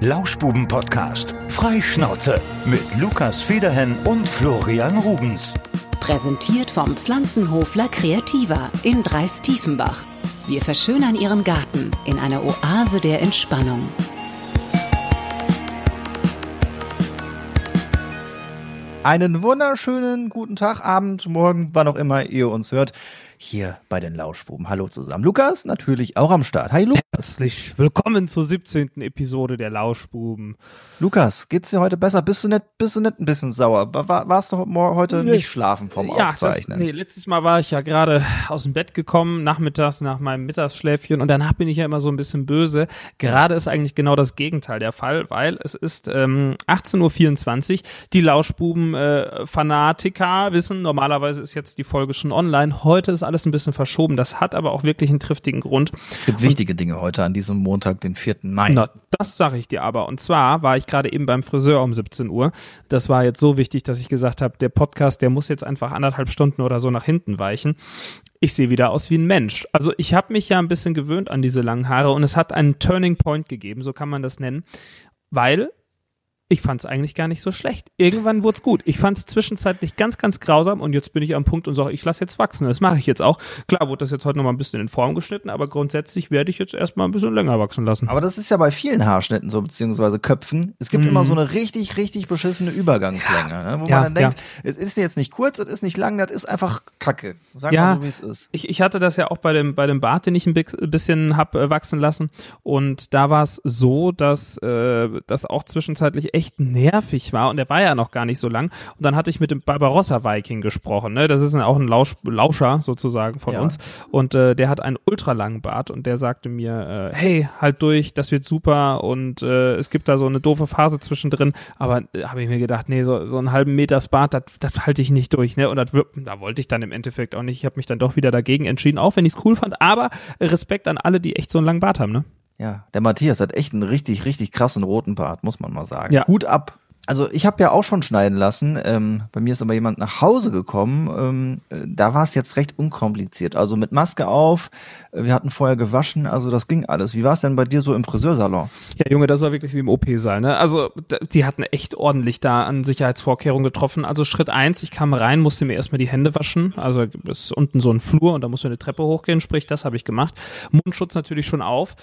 Lauschbuben-Podcast. Freischnauze mit Lukas Federhen und Florian Rubens. Präsentiert vom Pflanzenhofler Kreativa in Dreis-Tiefenbach. Wir verschönern Ihren Garten in einer Oase der Entspannung. Einen wunderschönen guten Tag, Abend, Morgen, wann auch immer ihr uns hört hier bei den Lauschbuben. Hallo zusammen. Lukas natürlich auch am Start. Hi Lukas. Herzlich willkommen zur 17. Episode der Lauschbuben. Lukas, geht's dir heute besser? Bist du nicht, bist du nicht ein bisschen sauer? War, warst du heute nee. nicht schlafen vom ja, Aufzeichnen? Das, nee, letztes Mal war ich ja gerade aus dem Bett gekommen, nachmittags nach meinem Mittagsschläfchen und danach bin ich ja immer so ein bisschen böse. Gerade ist eigentlich genau das Gegenteil der Fall, weil es ist ähm, 18.24 Uhr. Die Lauschbuben-Fanatiker äh, wissen, normalerweise ist jetzt die Folge schon online. Heute ist alles ein bisschen verschoben. Das hat aber auch wirklich einen triftigen Grund. Es gibt wichtige und, Dinge heute an diesem Montag, den 4. Mai. Na, das sage ich dir aber. Und zwar war ich gerade eben beim Friseur um 17 Uhr. Das war jetzt so wichtig, dass ich gesagt habe, der Podcast, der muss jetzt einfach anderthalb Stunden oder so nach hinten weichen. Ich sehe wieder aus wie ein Mensch. Also ich habe mich ja ein bisschen gewöhnt an diese langen Haare und es hat einen Turning Point gegeben, so kann man das nennen, weil ich fand es eigentlich gar nicht so schlecht. Irgendwann wurde es gut. Ich fand es zwischenzeitlich ganz, ganz grausam und jetzt bin ich am Punkt und sage, ich lasse jetzt wachsen. Das mache ich jetzt auch. Klar wurde das jetzt heute noch mal ein bisschen in Form geschnitten, aber grundsätzlich werde ich jetzt erstmal ein bisschen länger wachsen lassen. Aber das ist ja bei vielen Haarschnitten so, beziehungsweise Köpfen. Es gibt mhm. immer so eine richtig, richtig beschissene Übergangslänge, ne? wo ja, man dann denkt, ja. es ist jetzt nicht kurz, es ist nicht lang, das ist einfach Kacke. Sag ja, mal so, wie es ist. Ich, ich hatte das ja auch bei dem, bei dem Bart, den ich ein bisschen hab äh, wachsen lassen. Und da war es so, dass äh, das auch zwischenzeitlich echt nervig nervig war und der war ja noch gar nicht so lang. Und dann hatte ich mit dem Barbarossa Viking gesprochen. Ne? Das ist auch ein Lausch, Lauscher sozusagen von ja. uns. Und äh, der hat einen ultralangen Bart und der sagte mir, äh, hey, halt durch, das wird super und äh, es gibt da so eine doofe Phase zwischendrin. Aber äh, habe ich mir gedacht, nee, so, so einen halben Meters Bart, das halte ich nicht durch. Ne? Und dat, da wollte ich dann im Endeffekt auch nicht. Ich habe mich dann doch wieder dagegen entschieden, auch wenn ich es cool fand. Aber Respekt an alle, die echt so einen langen Bart haben. Ne? Ja, der Matthias hat echt einen richtig, richtig krassen roten Bart, muss man mal sagen. Ja. Hut ab also ich habe ja auch schon schneiden lassen. Ähm, bei mir ist aber jemand nach Hause gekommen. Ähm, äh, da war es jetzt recht unkompliziert. Also mit Maske auf. Wir hatten vorher gewaschen. Also das ging alles. Wie war es denn bei dir so im Friseursalon? Ja, Junge, das war wirklich wie im OP-Saal. Ne? Also die hatten echt ordentlich da an Sicherheitsvorkehrungen getroffen. Also Schritt eins, ich kam rein, musste mir erstmal die Hände waschen. Also ist unten so ein Flur und da musst du eine Treppe hochgehen. Sprich, das habe ich gemacht. Mundschutz natürlich schon auf.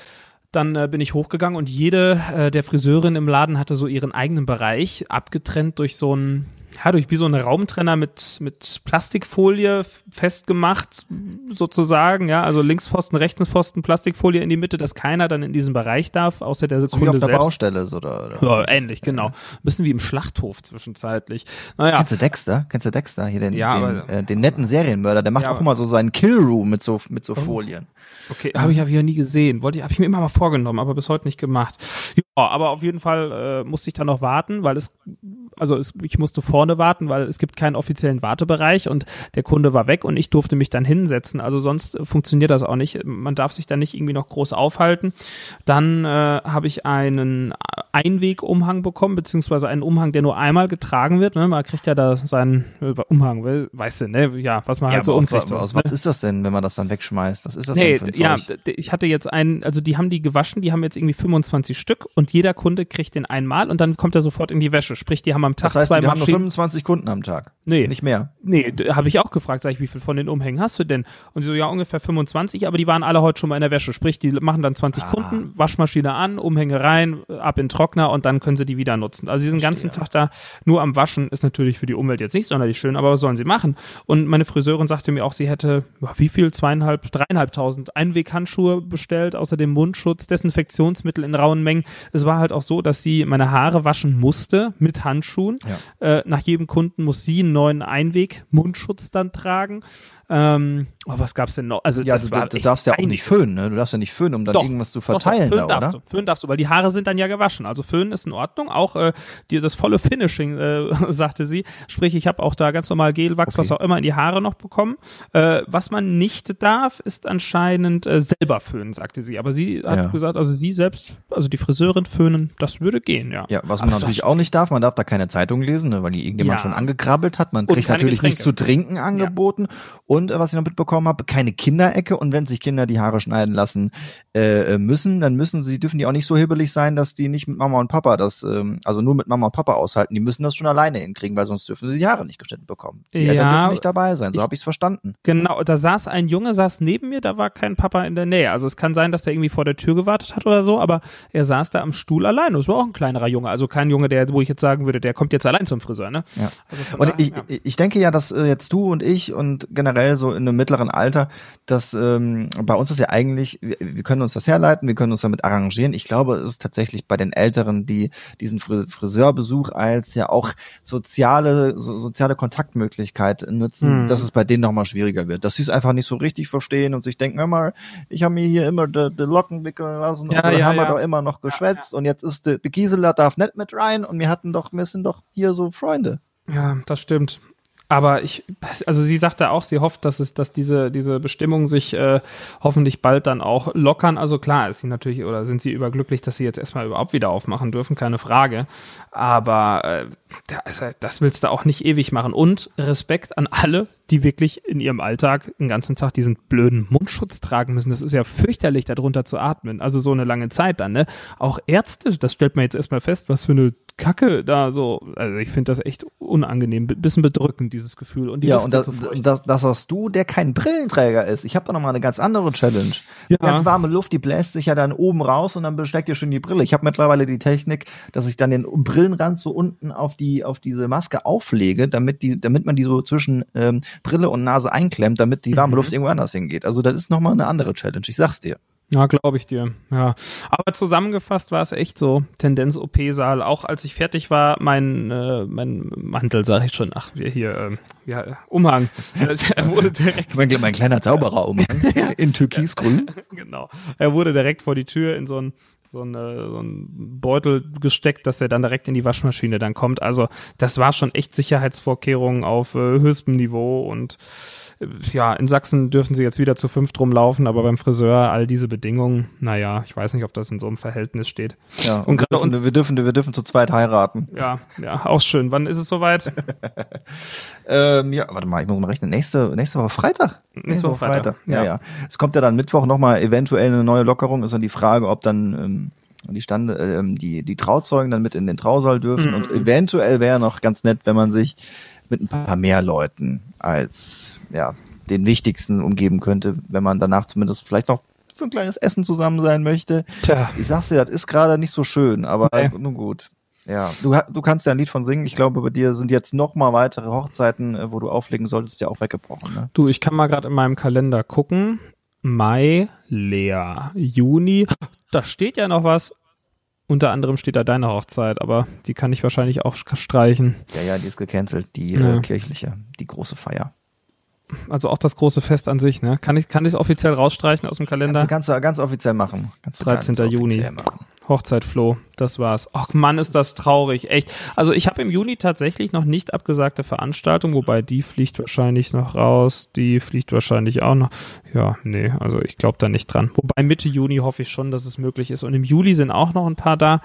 Dann äh, bin ich hochgegangen und jede äh, der Friseurinnen im Laden hatte so ihren eigenen Bereich, abgetrennt durch so ein, ja, durch wie so einen Raumtrenner mit, mit Plastikfolie festgemacht, sozusagen, ja, also Linkspfosten, Rechtspfosten, Plastikfolie in die Mitte, dass keiner dann in diesen Bereich darf, außer der Sekunde so wie auf der Baustelle so, oder, oder? Ja, ähnlich, genau. Ein bisschen wie im Schlachthof zwischenzeitlich. Naja. Kennst du Dexter? Kennst du Dexter? Hier den, ja, den, aber, äh, den netten Serienmörder, der macht ja, auch immer so seinen Killroom mit so, mit so oh. Folien. Okay, habe ich, ja nie gesehen. Wollte ich, habe ich mir immer mal vorgenommen, aber bis heute nicht gemacht. Ja, aber auf jeden Fall äh, musste ich dann noch warten, weil es, also es, ich musste vorne warten, weil es gibt keinen offiziellen Wartebereich und der Kunde war weg und ich durfte mich dann hinsetzen. Also sonst funktioniert das auch nicht. Man darf sich dann nicht irgendwie noch groß aufhalten. Dann äh, habe ich einen Einwegumhang bekommen, beziehungsweise einen Umhang, der nur einmal getragen wird. Ne? Man kriegt ja da seinen Umhang, weißt du, ne? Ja, was man ja, halt so umkriegt. Aus, was ne? ist das denn, wenn man das dann wegschmeißt? Was ist das nee, denn für ein ja, ich hatte jetzt einen, also die haben die gewaschen, die haben jetzt irgendwie 25 Stück und jeder Kunde kriegt den einmal und dann kommt er sofort in die Wäsche. Sprich, die haben am Tag das heißt, zwei die Maschinen. haben nur 25 Kunden am Tag. Nee. Nicht mehr. Nee, habe ich auch gefragt, sag ich, wie viel von den Umhängen hast du denn? Und sie so, ja, ungefähr 25, aber die waren alle heute schon mal in der Wäsche. Sprich, die machen dann 20 ah. Kunden, Waschmaschine an, Umhänge rein, ab in den Trockner und dann können sie die wieder nutzen. Also diesen Verstehe. ganzen Tag da nur am Waschen ist natürlich für die Umwelt jetzt nicht sonderlich schön, aber was sollen sie machen? Und meine Friseurin sagte mir auch, sie hätte, wie viel, zweieinhalb, dreieinhalbtausend Einweghandschuhe bestellt, außerdem Mundschutz, Desinfektionsmittel in rauen Mengen. Es war halt auch so, dass sie meine Haare waschen musste mit Handschuhen. Ja. Äh, nach jedem Kunden muss sie einen neuen Einweg-Mundschutz dann tragen. Ähm, oh, was gab's denn noch? Also ja, das du, war du darfst ja auch nicht föhnen, ne? Du darfst ja nicht föhnen, um dann doch, irgendwas zu verteilen, doch, doch. Föhnen da, darfst oder? Du, föhnen darfst du, weil die Haare sind dann ja gewaschen. Also föhnen ist in Ordnung. Auch äh, die, das volle Finishing, äh, sagte sie. Sprich, ich habe auch da ganz normal Gelwachs, okay. was auch immer, in die Haare noch bekommen. Äh, was man nicht darf, ist anscheinend äh, selber föhnen, sagte sie. Aber sie hat ja. gesagt, also sie selbst, also die Friseurin föhnen, das würde gehen, ja. Ja, was man Aber natürlich auch nicht darf, man darf da keine Zeitung lesen, ne, weil die irgendjemand ja. schon angekrabbelt hat. Man kriegt natürlich nichts zu trinken angeboten. Ja. Und Und äh, was ich noch mitbekommen habe, keine Kinderecke. Und wenn sich Kinder die Haare schneiden lassen äh, äh, müssen, dann müssen sie, dürfen die auch nicht so hibbelig sein, dass die nicht mit Mama und Papa das, ähm, also nur mit Mama und Papa aushalten. Die müssen das schon alleine hinkriegen, weil sonst dürfen sie die Haare nicht geschnitten bekommen. Die ja, Eltern dürfen nicht dabei sein. So habe ich es verstanden. Genau, da saß ein Junge, saß neben mir, da war kein Papa in der Nähe. Also es kann sein, dass der irgendwie vor der Tür gewartet hat oder so, aber er saß da am Stuhl allein. Das war auch ein kleinerer Junge. Also kein Junge, der, wo ich jetzt sagen würde, der kommt jetzt allein zum Friseur, ne? Ja. Also und ich, ja. ich denke ja, dass äh, jetzt du und ich und generell so in einem mittleren Alter, dass ähm, bei uns ist ja eigentlich, wir, wir können uns das herleiten, wir können uns damit arrangieren. Ich glaube, es ist tatsächlich bei den Älteren, die diesen Friseurbesuch als ja auch soziale, so, soziale Kontaktmöglichkeit nutzen, mhm. dass es bei denen nochmal schwieriger wird. Dass sie es einfach nicht so richtig verstehen und sich denken, hör mal, ich habe mir hier immer die, Locken wickeln lassen ja, und dann ja, haben wir doch immer noch geschwätzt und jetzt ist die, die Gisela darf nicht mit rein und wir hatten doch, wir sind doch hier so Freunde. Ja, das stimmt. Aber ich, also sie sagte auch, sie hofft, dass es, dass diese, diese Bestimmungen sich äh, hoffentlich bald dann auch lockern. Also klar ist sie natürlich, oder sind sie überglücklich, dass sie jetzt erstmal überhaupt wieder aufmachen dürfen, keine Frage. Aber äh, das, das willst du auch nicht ewig machen. Und Respekt an alle, die wirklich in ihrem Alltag den ganzen Tag diesen blöden Mundschutz tragen müssen. Das ist ja fürchterlich, darunter zu atmen. Also so eine lange Zeit dann, ne? Auch Ärzte, das stellt man jetzt erstmal fest, was für eine Kacke da so. Also ich finde das echt unangenehm, bisschen bedrückend, dieses Gefühl. Und die ja, Luft und das, so das, das hast du, der kein Brillenträger ist. Ich habe da nochmal eine ganz andere Challenge. Ja. Die ganz warme Luft, die bläst sich ja dann oben raus und dann besteckt ihr schon die Brille. Ich habe mittlerweile die Technik, dass ich dann den Brillenrand so unten auf die auf diese Maske auflege, damit die, damit man die so zwischen ähm, Brille und Nase einklemmt, damit die warme mhm. Luft irgendwo anders hingeht. Also das ist nochmal eine andere Challenge. Ich sag's dir. Ja, glaube ich dir. Ja. Aber zusammengefasst war es echt so, Tendenz OP-Saal. Auch als ich fertig war, mein, äh, mein Mantel, sage ich schon, ach, wir hier, äh, ja, Umhang. er wurde direkt. mein, mein kleiner Zauberer-Umhang in Türkisgrün. genau. Er wurde direkt vor die Tür in so ein so, eine, so ein Beutel gesteckt, dass er dann direkt in die Waschmaschine dann kommt. Also das war schon echt Sicherheitsvorkehrungen auf äh, höchstem Niveau und ja, in Sachsen dürfen sie jetzt wieder zu fünf drum laufen, aber beim Friseur all diese Bedingungen, naja, ich weiß nicht, ob das in so einem Verhältnis steht. Ja, und, und gerade uns, wir dürfen, wir dürfen zu zweit heiraten. Ja, ja, auch schön. Wann ist es soweit? ähm, ja, warte mal, ich muss mal rechnen. Nächste, nächste Woche Freitag. Nächste Woche Freitag. Freitag. Ja, ja, ja. Es kommt ja dann Mittwoch nochmal eventuell eine neue Lockerung. Ist dann die Frage, ob dann ähm, die Stande, ähm, die, die Trauzeugen dann mit in den Trausaal dürfen. Mhm. Und eventuell wäre noch ganz nett, wenn man sich mit ein paar mehr Leuten als ja den wichtigsten umgeben könnte, wenn man danach zumindest vielleicht noch für ein kleines Essen zusammen sein möchte. Tja. Ich sag's dir, das ist gerade nicht so schön, aber nee. nun gut. Ja, du, du kannst ja ein Lied von singen. Ich glaube, bei dir sind jetzt noch mal weitere Hochzeiten, äh, wo du auflegen solltest, ja auch weggebrochen. Ne? Du, ich kann mal gerade in meinem Kalender gucken. Mai leer, Juni, da steht ja noch was. Unter anderem steht da deine Hochzeit, aber die kann ich wahrscheinlich auch streichen. Ja, ja, die ist gecancelt, die ja. äh, kirchliche, die große Feier. Also auch das große Fest an sich, ne? Kann ich kann es offiziell rausstreichen aus dem Kalender? Kannst du ganz, ganz offiziell machen. Kannst 13. Ganz Juni. Machen. Hochzeit Flo, das war's. Ach Mann, ist das traurig, echt. Also ich habe im Juni tatsächlich noch nicht abgesagte Veranstaltung, wobei die fliegt wahrscheinlich noch raus, die fliegt wahrscheinlich auch noch. Ja, nee, also ich glaube da nicht dran. Wobei Mitte Juni hoffe ich schon, dass es möglich ist. Und im Juli sind auch noch ein paar da.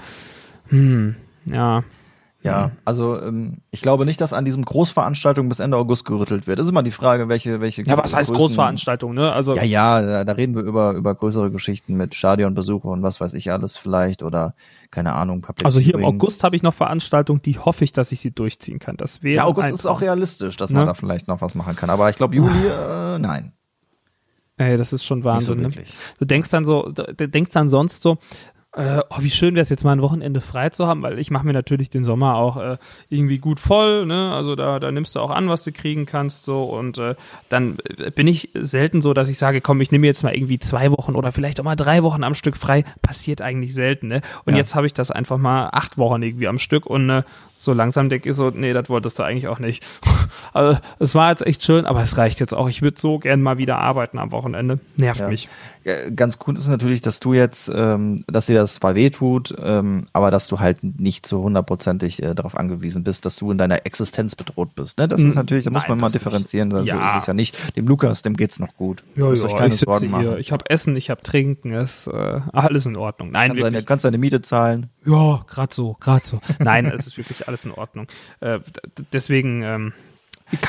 Hm, ja, ja, mhm. also ähm, ich glaube nicht, dass an diesem Großveranstaltung bis Ende August gerüttelt wird. Das ist immer die Frage, welche welche. Ja, was heißt Großveranstaltung, ne? Also ja, ja, da, da reden wir über über größere Geschichten mit Stadionbesuche und was weiß ich alles vielleicht oder keine Ahnung. Public also hier im August habe ich noch Veranstaltungen, die hoffe ich, dass ich sie durchziehen kann. Das wäre ja August ist auch realistisch, dass ne? man da vielleicht noch was machen kann. Aber ich glaube Juli, äh, nein. Ey, das ist schon Wahnsinn. So ne? Du denkst dann so, du denkst dann sonst so, äh, oh, wie schön wäre es jetzt mal ein Wochenende frei zu haben, weil ich mache mir natürlich den Sommer auch äh, irgendwie gut voll, ne? Also da, da nimmst du auch an, was du kriegen kannst, so und äh, dann bin ich selten so, dass ich sage, komm, ich nehme jetzt mal irgendwie zwei Wochen oder vielleicht auch mal drei Wochen am Stück frei. Passiert eigentlich selten, ne? Und ja. jetzt habe ich das einfach mal acht Wochen irgendwie am Stück und äh, so langsam denke ich so, nee, das wolltest du eigentlich auch nicht. also es war jetzt echt schön, aber es reicht jetzt auch. Ich würde so gern mal wieder arbeiten am Wochenende. Nervt ja. mich. Ja, ganz cool ist natürlich, dass du jetzt, ähm, dass dir das zwar wehtut, ähm, aber dass du halt nicht so hundertprozentig äh, darauf angewiesen bist, dass du in deiner Existenz bedroht bist. Ne? Das ist natürlich, da muss Nein, man mal differenzieren. Ja. ist es ja nicht. Dem Lukas, dem geht's noch gut. Ja, ja, euch keine ich Sorgen machen. Hier. Ich habe Essen, ich habe Trinken, ist äh, alles in Ordnung. Nein, kannst deine, kannst deine Miete zahlen. Ja, gerade so, gerade so. Nein, es ist wirklich alles in Ordnung. Äh, deswegen, ähm,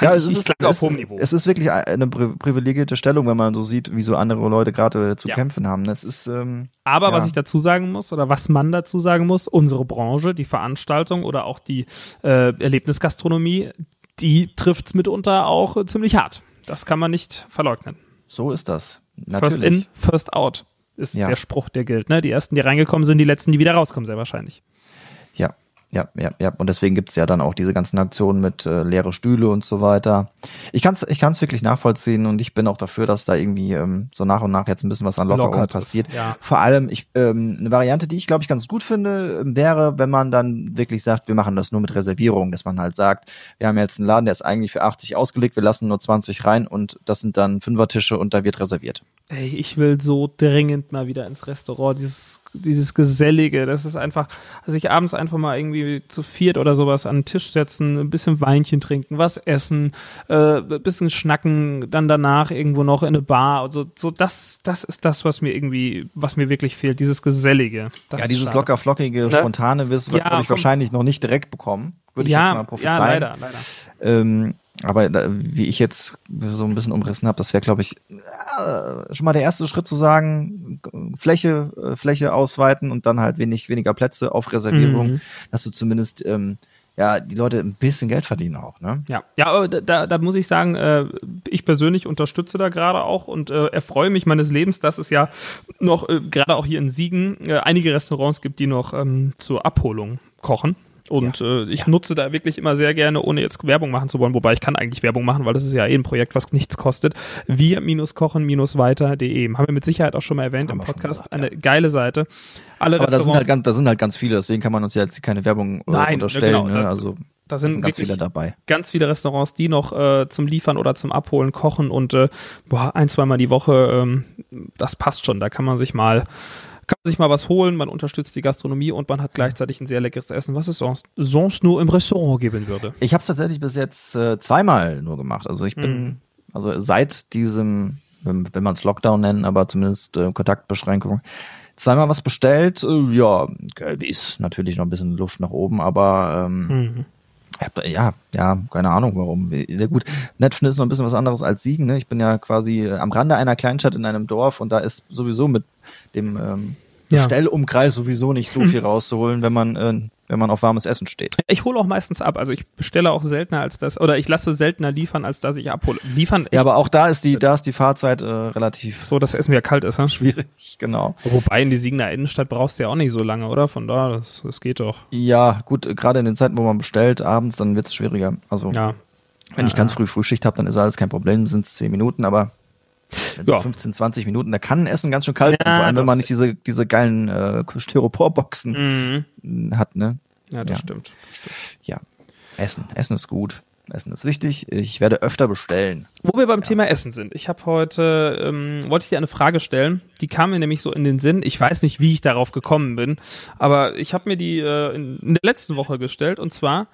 ja, es ist, auf hohem Niveau. Es ist wirklich eine privilegierte Stellung, wenn man so sieht, wie so andere Leute gerade zu ja. kämpfen haben. Das ist. Ähm, Aber ja. was ich dazu sagen muss oder was man dazu sagen muss, unsere Branche, die Veranstaltung oder auch die äh, Erlebnisgastronomie, die trifft's mitunter auch ziemlich hart. Das kann man nicht verleugnen. So ist das. Natürlich. First in, first out ist ja. der Spruch, der gilt. Ne? Die ersten, die reingekommen sind, die letzten, die wieder rauskommen, sehr wahrscheinlich. Ja, ja, ja. Und deswegen gibt's ja dann auch diese ganzen Aktionen mit äh, leere Stühle und so weiter. Ich kann's, ich kann's wirklich nachvollziehen und ich bin auch dafür, dass da irgendwie ähm, so nach und nach jetzt ein bisschen was an Lockerung Lockert passiert. Ist, ja. Vor allem, ich, ähm, eine Variante, die ich glaube ich ganz gut finde, wäre, wenn man dann wirklich sagt, wir machen das nur mit Reservierung, dass man halt sagt, wir haben jetzt einen Laden, der ist eigentlich für 80 ausgelegt, wir lassen nur 20 rein und das sind dann Fünfertische und da wird reserviert. Ey, ich will so dringend mal wieder ins Restaurant. Dieses dieses Gesellige, das ist einfach, also ich abends einfach mal irgendwie zu viert oder sowas an den Tisch setzen, ein bisschen Weinchen trinken, was essen, äh, ein bisschen schnacken, dann danach irgendwo noch in eine Bar. Also so das, das ist das, was mir irgendwie, was mir wirklich fehlt, dieses Gesellige. ja, dieses locker flockige, ne? spontane Wissen wird ja, ich wahrscheinlich noch nicht direkt bekommen, würde ich ja, jetzt mal prophezeien. Ja, leider, leider. Ähm, aber da, wie ich jetzt so ein bisschen umrissen habe, das wäre, glaube ich, äh, schon mal der erste Schritt zu sagen, Fläche, äh, Fläche ausweiten und dann halt wenig, weniger Plätze auf Reservierung, mhm. dass du zumindest ähm, ja, die Leute ein bisschen Geld verdienen auch, ne? Ja, ja, aber da, da muss ich sagen, äh, ich persönlich unterstütze da gerade auch und äh, erfreue mich meines Lebens, dass es ja noch äh, gerade auch hier in Siegen äh, einige Restaurants gibt, die noch ähm, zur Abholung kochen. Und ja. äh, ich ja. nutze da wirklich immer sehr gerne, ohne jetzt Werbung machen zu wollen, wobei ich kann eigentlich Werbung machen, weil das ist ja eh ein Projekt, was nichts kostet. Wir-kochen-weiter.de. Haben wir mit Sicherheit auch schon mal erwähnt Haben im Podcast. Gesagt, Eine ja. geile Seite. Alle Aber da sind, halt ganz, da sind halt ganz viele, deswegen kann man uns ja jetzt keine Werbung äh, Nein, unterstellen. Genau, ne? da, also da sind, sind ganz viele dabei. Ganz viele Restaurants, die noch äh, zum Liefern oder zum Abholen kochen und äh, boah, ein, zweimal die Woche, ähm, das passt schon. Da kann man sich mal kann man sich mal was holen, man unterstützt die Gastronomie und man hat gleichzeitig ein sehr leckeres Essen, was es sonst, sonst nur im Restaurant geben würde. Ich habe es tatsächlich bis jetzt äh, zweimal nur gemacht. Also ich bin, mhm. also seit diesem, wenn, wenn man es Lockdown nennen, aber zumindest äh, Kontaktbeschränkung, zweimal was bestellt. Äh, ja, ist natürlich noch ein bisschen Luft nach oben, aber ähm, mhm. Ja, ja, keine Ahnung warum. Ja, gut, Netflix ist noch ein bisschen was anderes als Siegen. Ne? Ich bin ja quasi am Rande einer Kleinstadt in einem Dorf und da ist sowieso mit dem ähm, ja. Stellumkreis sowieso nicht so viel rauszuholen, wenn man äh, wenn man auf warmes Essen steht. Ich hole auch meistens ab, also ich bestelle auch seltener als das oder ich lasse seltener liefern, als dass ich abhole. Liefern Ja, aber auch da ist die da ist die Fahrzeit äh, relativ so, dass Essen ja kalt ist, ne? Schwierig, genau. Wobei in die Siegener Innenstadt brauchst du ja auch nicht so lange, oder? Von da, das, das geht doch. Ja, gut, gerade in den Zeiten, wo man bestellt, abends, dann wird's schwieriger. Also ja. wenn ja, ich ganz ja. früh Frühschicht habe, dann ist alles kein Problem, sind es zehn Minuten, aber so ja. 15, 20 Minuten, da kann Essen ganz schön kalt ja, werden, vor allem wenn man nicht diese, diese geilen äh, Styroporboxen mhm. hat, ne? Ja, das ja. stimmt. stimmt. Ja. Essen. Essen ist gut. Essen ist wichtig. Ich werde öfter bestellen. Wo wir beim ja. Thema Essen sind. Ich habe heute, ähm, wollte ich dir eine Frage stellen. Die kam mir nämlich so in den Sinn. Ich weiß nicht, wie ich darauf gekommen bin, aber ich habe mir die äh, in, in der letzten Woche gestellt und zwar,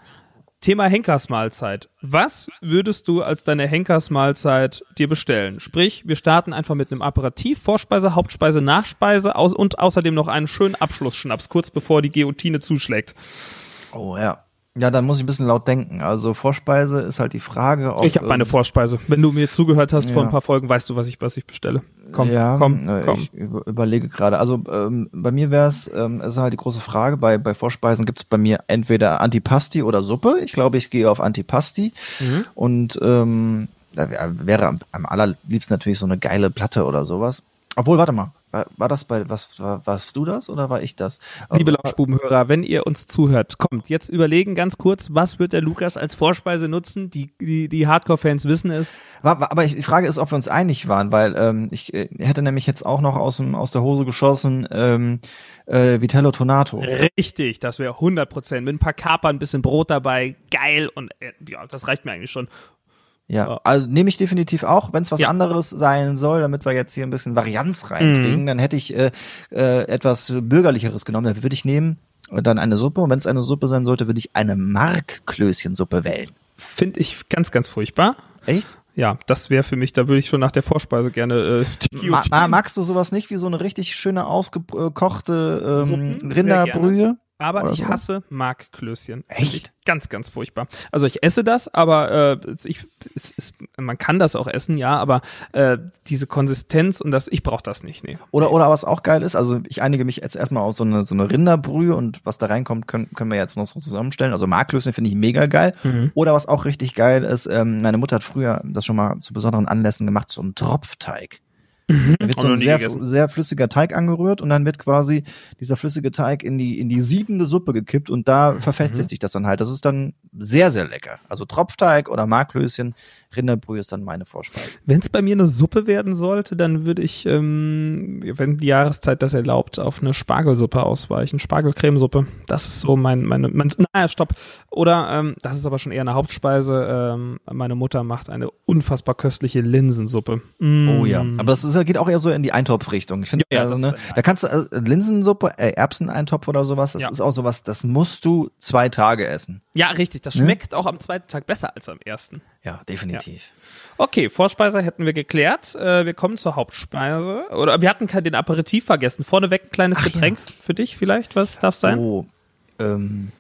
Thema Henkersmahlzeit. Was würdest du als deine Henkersmahlzeit dir bestellen? Sprich, wir starten einfach mit einem Aperitif, Vorspeise, Hauptspeise, Nachspeise aus und außerdem noch einen schönen Abschlussschnaps, kurz bevor die Guillotine zuschlägt. Oh ja. Ja, dann muss ich ein bisschen laut denken. Also Vorspeise ist halt die Frage. Ob, ich habe meine Vorspeise. Wenn du mir zugehört hast ja. vor ein paar Folgen, weißt du, was ich, was ich bestelle. Komm, ja, komm, äh, komm. Ich überlege gerade. Also ähm, bei mir wäre es, ähm, ist halt die große Frage. Bei bei Vorspeisen gibt es bei mir entweder Antipasti oder Suppe. Ich glaube, ich gehe auf Antipasti mhm. und ähm, da wäre am, am allerliebsten natürlich so eine geile Platte oder sowas. Obwohl, warte mal. War, war das bei, was, war, warst du das oder war ich das? Liebe Lauschbubenhörer, wenn ihr uns zuhört, kommt, jetzt überlegen ganz kurz, was wird der Lukas als Vorspeise nutzen? Die, die, die Hardcore-Fans wissen es. War, aber ich, die Frage ist, ob wir uns einig waren, weil ähm, ich äh, hätte nämlich jetzt auch noch aus, dem, aus der Hose geschossen, ähm, äh, Vitello Tonato. Richtig, das wäre 100 Prozent. Mit ein paar Kapern, ein bisschen Brot dabei, geil und äh, ja, das reicht mir eigentlich schon. Ja, also nehme ich definitiv auch, wenn es was ja. anderes sein soll, damit wir jetzt hier ein bisschen Varianz reinkriegen, mhm. dann hätte ich äh, äh, etwas bürgerlicheres genommen. Dann würde ich nehmen und dann eine Suppe. Und wenn es eine Suppe sein sollte, würde ich eine Markklößchensuppe wählen. Finde ich ganz, ganz furchtbar. Echt? Ja, das wäre für mich, da würde ich schon nach der Vorspeise gerne. Äh, Ma magst du sowas nicht wie so eine richtig schöne ausgekochte ähm, Rinderbrühe? Aber ich so? hasse Markklößchen. Echt? Ganz, ganz furchtbar. Also ich esse das, aber äh, ich, es ist, man kann das auch essen, ja, aber äh, diese Konsistenz und das, ich brauche das nicht, nee. Oder, oder was auch geil ist, also ich einige mich jetzt erstmal auf so eine, so eine Rinderbrühe und was da reinkommt, können, können wir jetzt noch so zusammenstellen. Also Markklößchen finde ich mega geil. Mhm. Oder was auch richtig geil ist, ähm, meine Mutter hat früher das schon mal zu besonderen Anlässen gemacht, so ein Tropfteig. Mhm. Da wird so ein sehr, sehr flüssiger Teig angerührt und dann wird quasi dieser flüssige Teig in die, in die siedende Suppe gekippt und da verfestigt mhm. sich das dann halt. Das ist dann sehr, sehr lecker. Also Tropfteig oder Marklöschen Rinderbrühe ist dann meine Vorspeise. Wenn es bei mir eine Suppe werden sollte, dann würde ich, ähm, wenn die Jahreszeit das erlaubt, auf eine Spargelsuppe ausweichen. Spargelcremesuppe. Das ist so mein, meine, mein, naja, stopp. Oder, ähm, das ist aber schon eher eine Hauptspeise. Ähm, meine Mutter macht eine unfassbar köstliche Linsensuppe. Mm. Oh ja. Aber das ist, geht auch eher so in die Eintopfrichtung. Ich finde, ja, also, ne, da kannst du äh, Linsensuppe, äh, Erbseneintopf oder sowas, das ja. ist auch sowas, das musst du zwei Tage essen. Ja, richtig. Das ne? schmeckt auch am zweiten Tag besser als am ersten. Ja, definitiv. Ja. Okay, Vorspeise hätten wir geklärt. Äh, wir kommen zur Hauptspeise. Oder wir hatten den Aperitif vergessen. Vorneweg ein kleines Ach, Getränk für dich vielleicht. Was darf sein? Oh, ähm,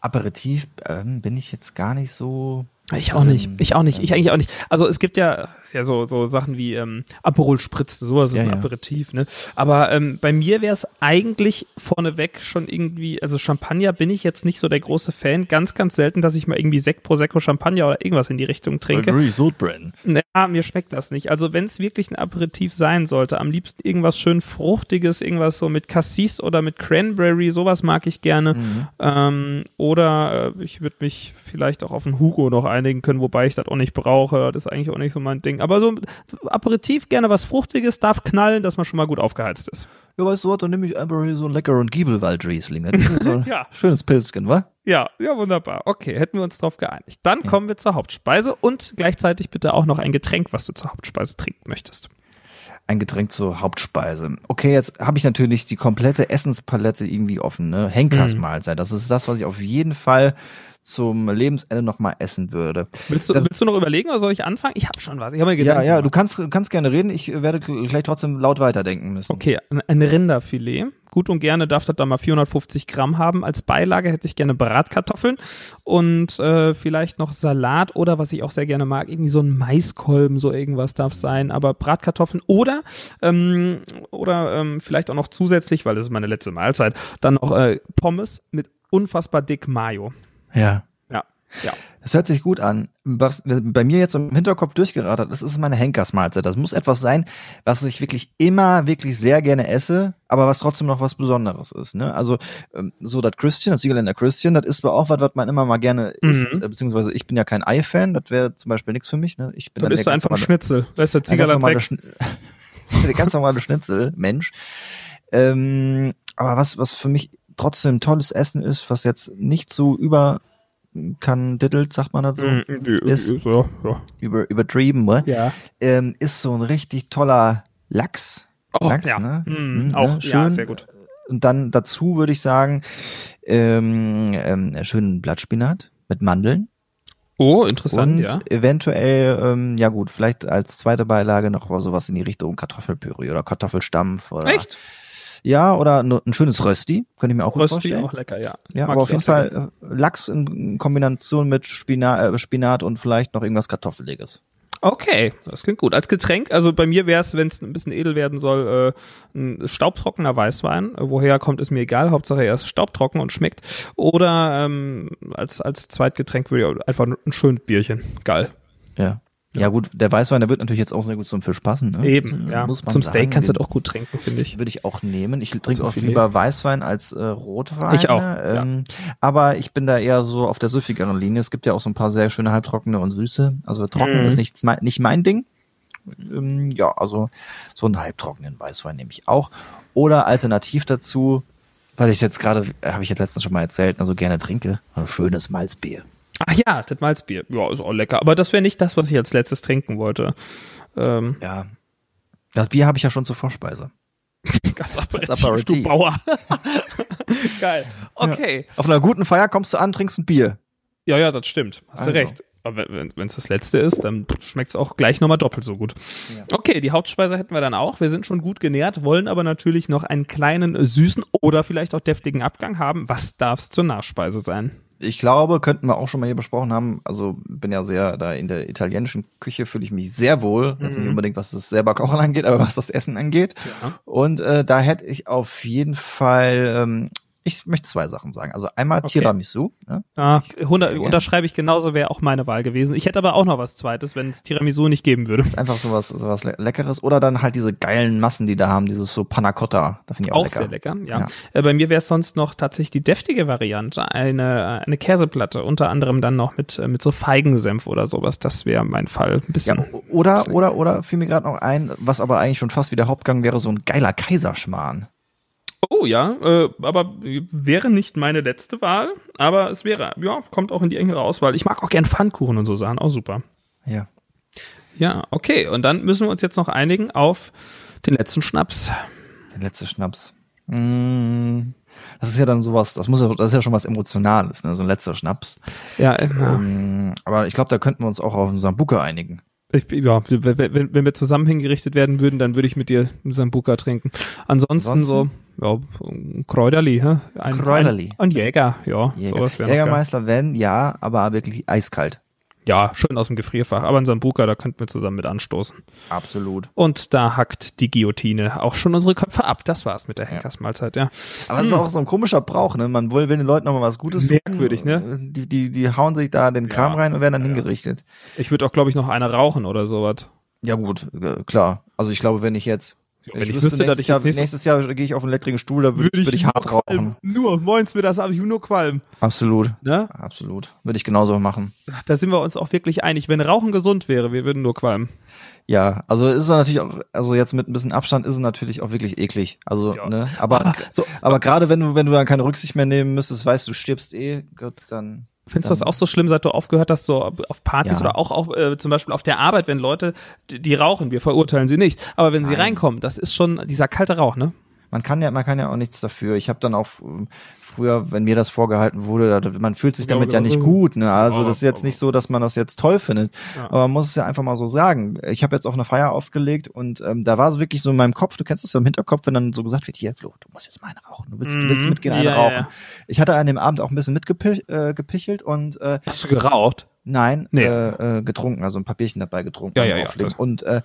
Aperitif ähm, bin ich jetzt gar nicht so ich auch nicht. Ich auch nicht. Ich eigentlich auch nicht. Also es gibt ja, ja so, so Sachen wie ähm, Aperol Spritz, sowas ist ja, ein Aperitif, ne? Aber ähm, bei mir wäre es eigentlich vorneweg schon irgendwie, also Champagner bin ich jetzt nicht so der große Fan. Ganz, ganz selten, dass ich mal irgendwie Sekt Prosecco Champagner oder irgendwas in die Richtung trinke. Sodbrennen. Ja, mir schmeckt das nicht. Also wenn es wirklich ein Aperitif sein sollte, am liebsten irgendwas schön Fruchtiges, irgendwas so mit Cassis oder mit Cranberry, sowas mag ich gerne. Mhm. Ähm, oder äh, ich würde mich vielleicht auch auf einen Hugo noch ein einigen können, wobei ich das auch nicht brauche. Das ist eigentlich auch nicht so mein Ding. Aber so Aperitif gerne was Fruchtiges, darf knallen, dass man schon mal gut aufgeheizt ist. Ja, weißt du was, dann nehme ich einfach hier so einen leckeren Giebelwald-Riesling. So ja. Schönes Pilzchen, wa? Ja, ja, wunderbar. Okay, hätten wir uns darauf geeinigt. Dann ja. kommen wir zur Hauptspeise und gleichzeitig bitte auch noch ein Getränk, was du zur Hauptspeise trinken möchtest ein Getränk zur Hauptspeise. Okay, jetzt habe ich natürlich die komplette Essenspalette irgendwie offen, ne? Henkersmahlzeit. Das ist das, was ich auf jeden Fall zum Lebensende noch mal essen würde. Willst du, das, willst du noch überlegen oder soll ich anfangen? Ich habe schon was. Ich habe mir gedacht. Ja, ja, du kannst, kannst gerne reden. Ich werde gleich trotzdem laut weiterdenken müssen. Okay, ein Rinderfilet. Gut und gerne darf das da mal 450 Gramm haben. Als Beilage hätte ich gerne Bratkartoffeln und äh, vielleicht noch Salat oder was ich auch sehr gerne mag, irgendwie so ein Maiskolben, so irgendwas darf sein. Aber Bratkartoffeln oder ähm, oder ähm, vielleicht auch noch zusätzlich, weil das ist meine letzte Mahlzeit, dann noch äh, Pommes mit unfassbar dick Mayo. Ja. Ja. Ja. Das hört sich gut an. Was bei mir jetzt im Hinterkopf durchgerattert ist, ist meine Henkersmahlzeit. Das muss etwas sein, was ich wirklich immer wirklich sehr gerne esse, aber was trotzdem noch was Besonderes ist. Ne? Also ähm, so das Christian, das Siegerländer Christian, das ist zwar auch was, was man immer mal gerne mhm. isst, äh, beziehungsweise ich bin ja kein Ei-Fan, das wäre zum Beispiel nichts für mich. Ne? Ich bin dann isst du einfach ein Schnitzel. Weißt du, Ziegerland weg. Schn der ganz normale Schnitzel, Mensch. Ähm, aber was, was für mich trotzdem tolles Essen ist, was jetzt nicht so über kann diddelt, sagt man das so, mm, ist so, ja. über, übertrieben, ne? ja. ähm, ist so ein richtig toller Lachs. Oh, Lachs, ja. ne? Mm, mm, auch, ne? Schön. Ja, sehr gut. Und dann dazu würde ich sagen, ähm, ähm, schönen Blattspinat mit Mandeln. Oh, interessant, und ja. eventuell, ähm, ja gut, vielleicht als zweite Beilage noch sowas in die Richtung Kartoffelpüree oder Kartoffelstampf oder Echt? Ja, oder ein schönes Rösti, könnte ich mir auch Rösti vorstellen. auch lecker, ja. Ja, Mag aber auf jeden Fall äh, Lachs in Kombination mit Spinat, äh, Spinat und vielleicht noch irgendwas Kartoffeliges. Okay, das klingt gut. Als Getränk, also bei mir wäre es, wenn es ein bisschen edel werden soll, äh, ein staubtrockener Weißwein. Woher kommt, ist mir egal. Hauptsache er ist staubtrocken und schmeckt. Oder ähm, als, als Zweitgetränk würde ich einfach ein schönes Bierchen. Geil. Ja. Ja. gut, der Weißwein, der wird natürlich jetzt auch sehr gut zum Fisch passen. Ne? Eben, ja. Muss man zum sagen. Steak kannst du das auch gut trinken, finde ich. Würde ich auch nehmen. Ich trinke auch lieber Weißwein als äh, Rotwein. Ich auch, ähm, ja. Aber ich bin da eher so auf der süffigeren Linie. Es gibt ja auch so ein paar sehr schöne halbtrockene und süße. Also trocken mhm. ist nicht, nicht mein Ding. Ähm, ja, also so einen halbtrockenen Weißwein nehme ich auch. Oder alternativ dazu, weil ich jetzt gerade, habe ich jetzt letztens schon mal erzählt, also gerne trinke, ein schönes Malzbier. Ach ja, das Malzbier. Ja, ist auch lecker. Aber das wäre nicht das, was ich als letztes trinken wollte. Ähm. Ja. Das Bier habe ich ja schon zur Vorspeise. Ganz aperitiv, du Bauer. Geil. Okay. Ja. Auf einer guten Feier kommst du an, trinkst ein Bier. Ja, ja, das stimmt. Hast also. du recht. Aber wenn es das letzte ist, dann schmeckt es auch gleich nochmal doppelt so gut. Ja. Okay, die Hauptspeise hätten wir dann auch. Wir sind schon gut genährt, wollen aber natürlich noch einen kleinen süßen oder vielleicht auch deftigen Abgang haben. Was darf es zur Nachspeise sein? Ich glaube, könnten wir auch schon mal hier besprochen haben. Also bin ja sehr da in der italienischen Küche fühle ich mich sehr wohl. Mhm. Jetzt nicht unbedingt was das selber Kochen angeht, aber was das Essen angeht. Ja. Und äh, da hätte ich auf jeden Fall ähm, ich möchte zwei Sachen sagen. Also einmal okay. Tiramisu. Ne? Ah, 100, unterschreibe ich genauso, wäre auch meine Wahl gewesen. Ich hätte aber auch noch was Zweites, wenn es Tiramisu nicht geben würde. Das ist einfach sowas, sowas Leckeres. Oder dann halt diese geilen Massen, die da haben, dieses so Panna Cotta. Da finde ich auch, auch lecker. sehr lecker, ja. ja. Äh, bei mir wäre es sonst noch tatsächlich die deftige Variante. Eine, eine Käseplatte, unter anderem dann noch mit, äh, mit so Feigensenf oder sowas. Das wäre mein Fall. Ein bisschen. Ja, oder, oder, oder fiel mir gerade noch ein, was aber eigentlich schon fast wie der Hauptgang wäre, so ein geiler Kaiserschmarrn. Oh ja, äh, aber wäre nicht meine letzte Wahl, aber es wäre, ja, kommt auch in die engere Auswahl. Ich mag auch gern Pfannkuchen und so Sachen, auch super. Ja. Ja, okay. Und dann müssen wir uns jetzt noch einigen auf den letzten Schnaps. Den letzten Schnaps. Mmh. Das ist ja dann sowas, das muss ja, das ist ja schon was Emotionales, ne? so ein letzter Schnaps. Ja, ja. Ähm, aber ich glaube, da könnten wir uns auch auf einen Sambuka einigen. Ich, ja, wenn, wenn wir zusammen hingerichtet werden würden, dann würde ich mit dir Sambuka trinken. Ansonsten, Ansonsten? so, ja, Kräuterli, hä? Ein, Kräuterli. Ein, ein Jäger, ja. Jäger. Sowas Jägermeister, wenn, ja, aber wirklich eiskalt. Ja, schön aus dem Gefrierfach. Aber ein Sambuka, da könnten wir zusammen mit anstoßen. Absolut. Und da hackt die Guillotine auch schon unsere Köpfe ab. Das war's mit der Henkersmahlzeit, ja. Aber es hm. ist auch so ein komischer Brauch, ne? Man will, will den Leuten nochmal was Gutes Merkwürdig, ne? Die, die, die hauen sich da den Kram ja, rein und werden dann ja. hingerichtet. Ich würde auch, glaube ich, noch eine rauchen oder sowas. Ja, gut, äh, klar. Also ich glaube, wenn ich jetzt wenn ich, ich wüsste, dass ich Jahr, nächstes Jahr gehe ich auf einen elektrischen Stuhl, da würde würd ich, ich hart rauchen. Nur, moins mir das habe ich nur Qualm. Absolut. Ne? Absolut. Würde ich genauso machen. Da sind wir uns auch wirklich einig. Wenn Rauchen gesund wäre, wir würden nur qualmen. Ja, also ist es natürlich auch, also jetzt mit ein bisschen Abstand ist es natürlich auch wirklich eklig. Also, ja. ne, aber, so, aber gerade wenn du, wenn du dann keine Rücksicht mehr nehmen müsstest, weißt du, stirbst eh, Gott, dann. Findest du das auch so schlimm, seit du aufgehört hast, so auf Partys ja. oder auch, auch äh, zum Beispiel auf der Arbeit, wenn Leute, die, die, rauchen, wir verurteilen sie nicht, aber wenn sie reinkommen, das ist schon dieser kalte Rauch, ne? Man kann ja, man kann ja auch nichts dafür. Ich habe dann auch früher, wenn mir das vorgehalten wurde, man fühlt sich damit ja, ja nicht gut. Ne? Also das ist jetzt nicht so, dass man das jetzt toll findet. Ja. Aber man muss es ja einfach mal so sagen. Ich habe jetzt auf eine Feier aufgelegt und ähm, da war es wirklich so in meinem Kopf, du kennst es ja im Hinterkopf, wenn dann so gesagt wird, hier, Flo, du musst jetzt mal eine rauchen. Du willst, mhm. du willst mhm. mitgehen, eine ja, rauchen. Ich hatte an dem Abend auch ein bisschen mitgepichelt äh, und äh, Hast du geraucht? Nein, nee. äh, äh, getrunken, also ein paar Bierchen dabei getrunken. Ja, ja, ja. Und äh,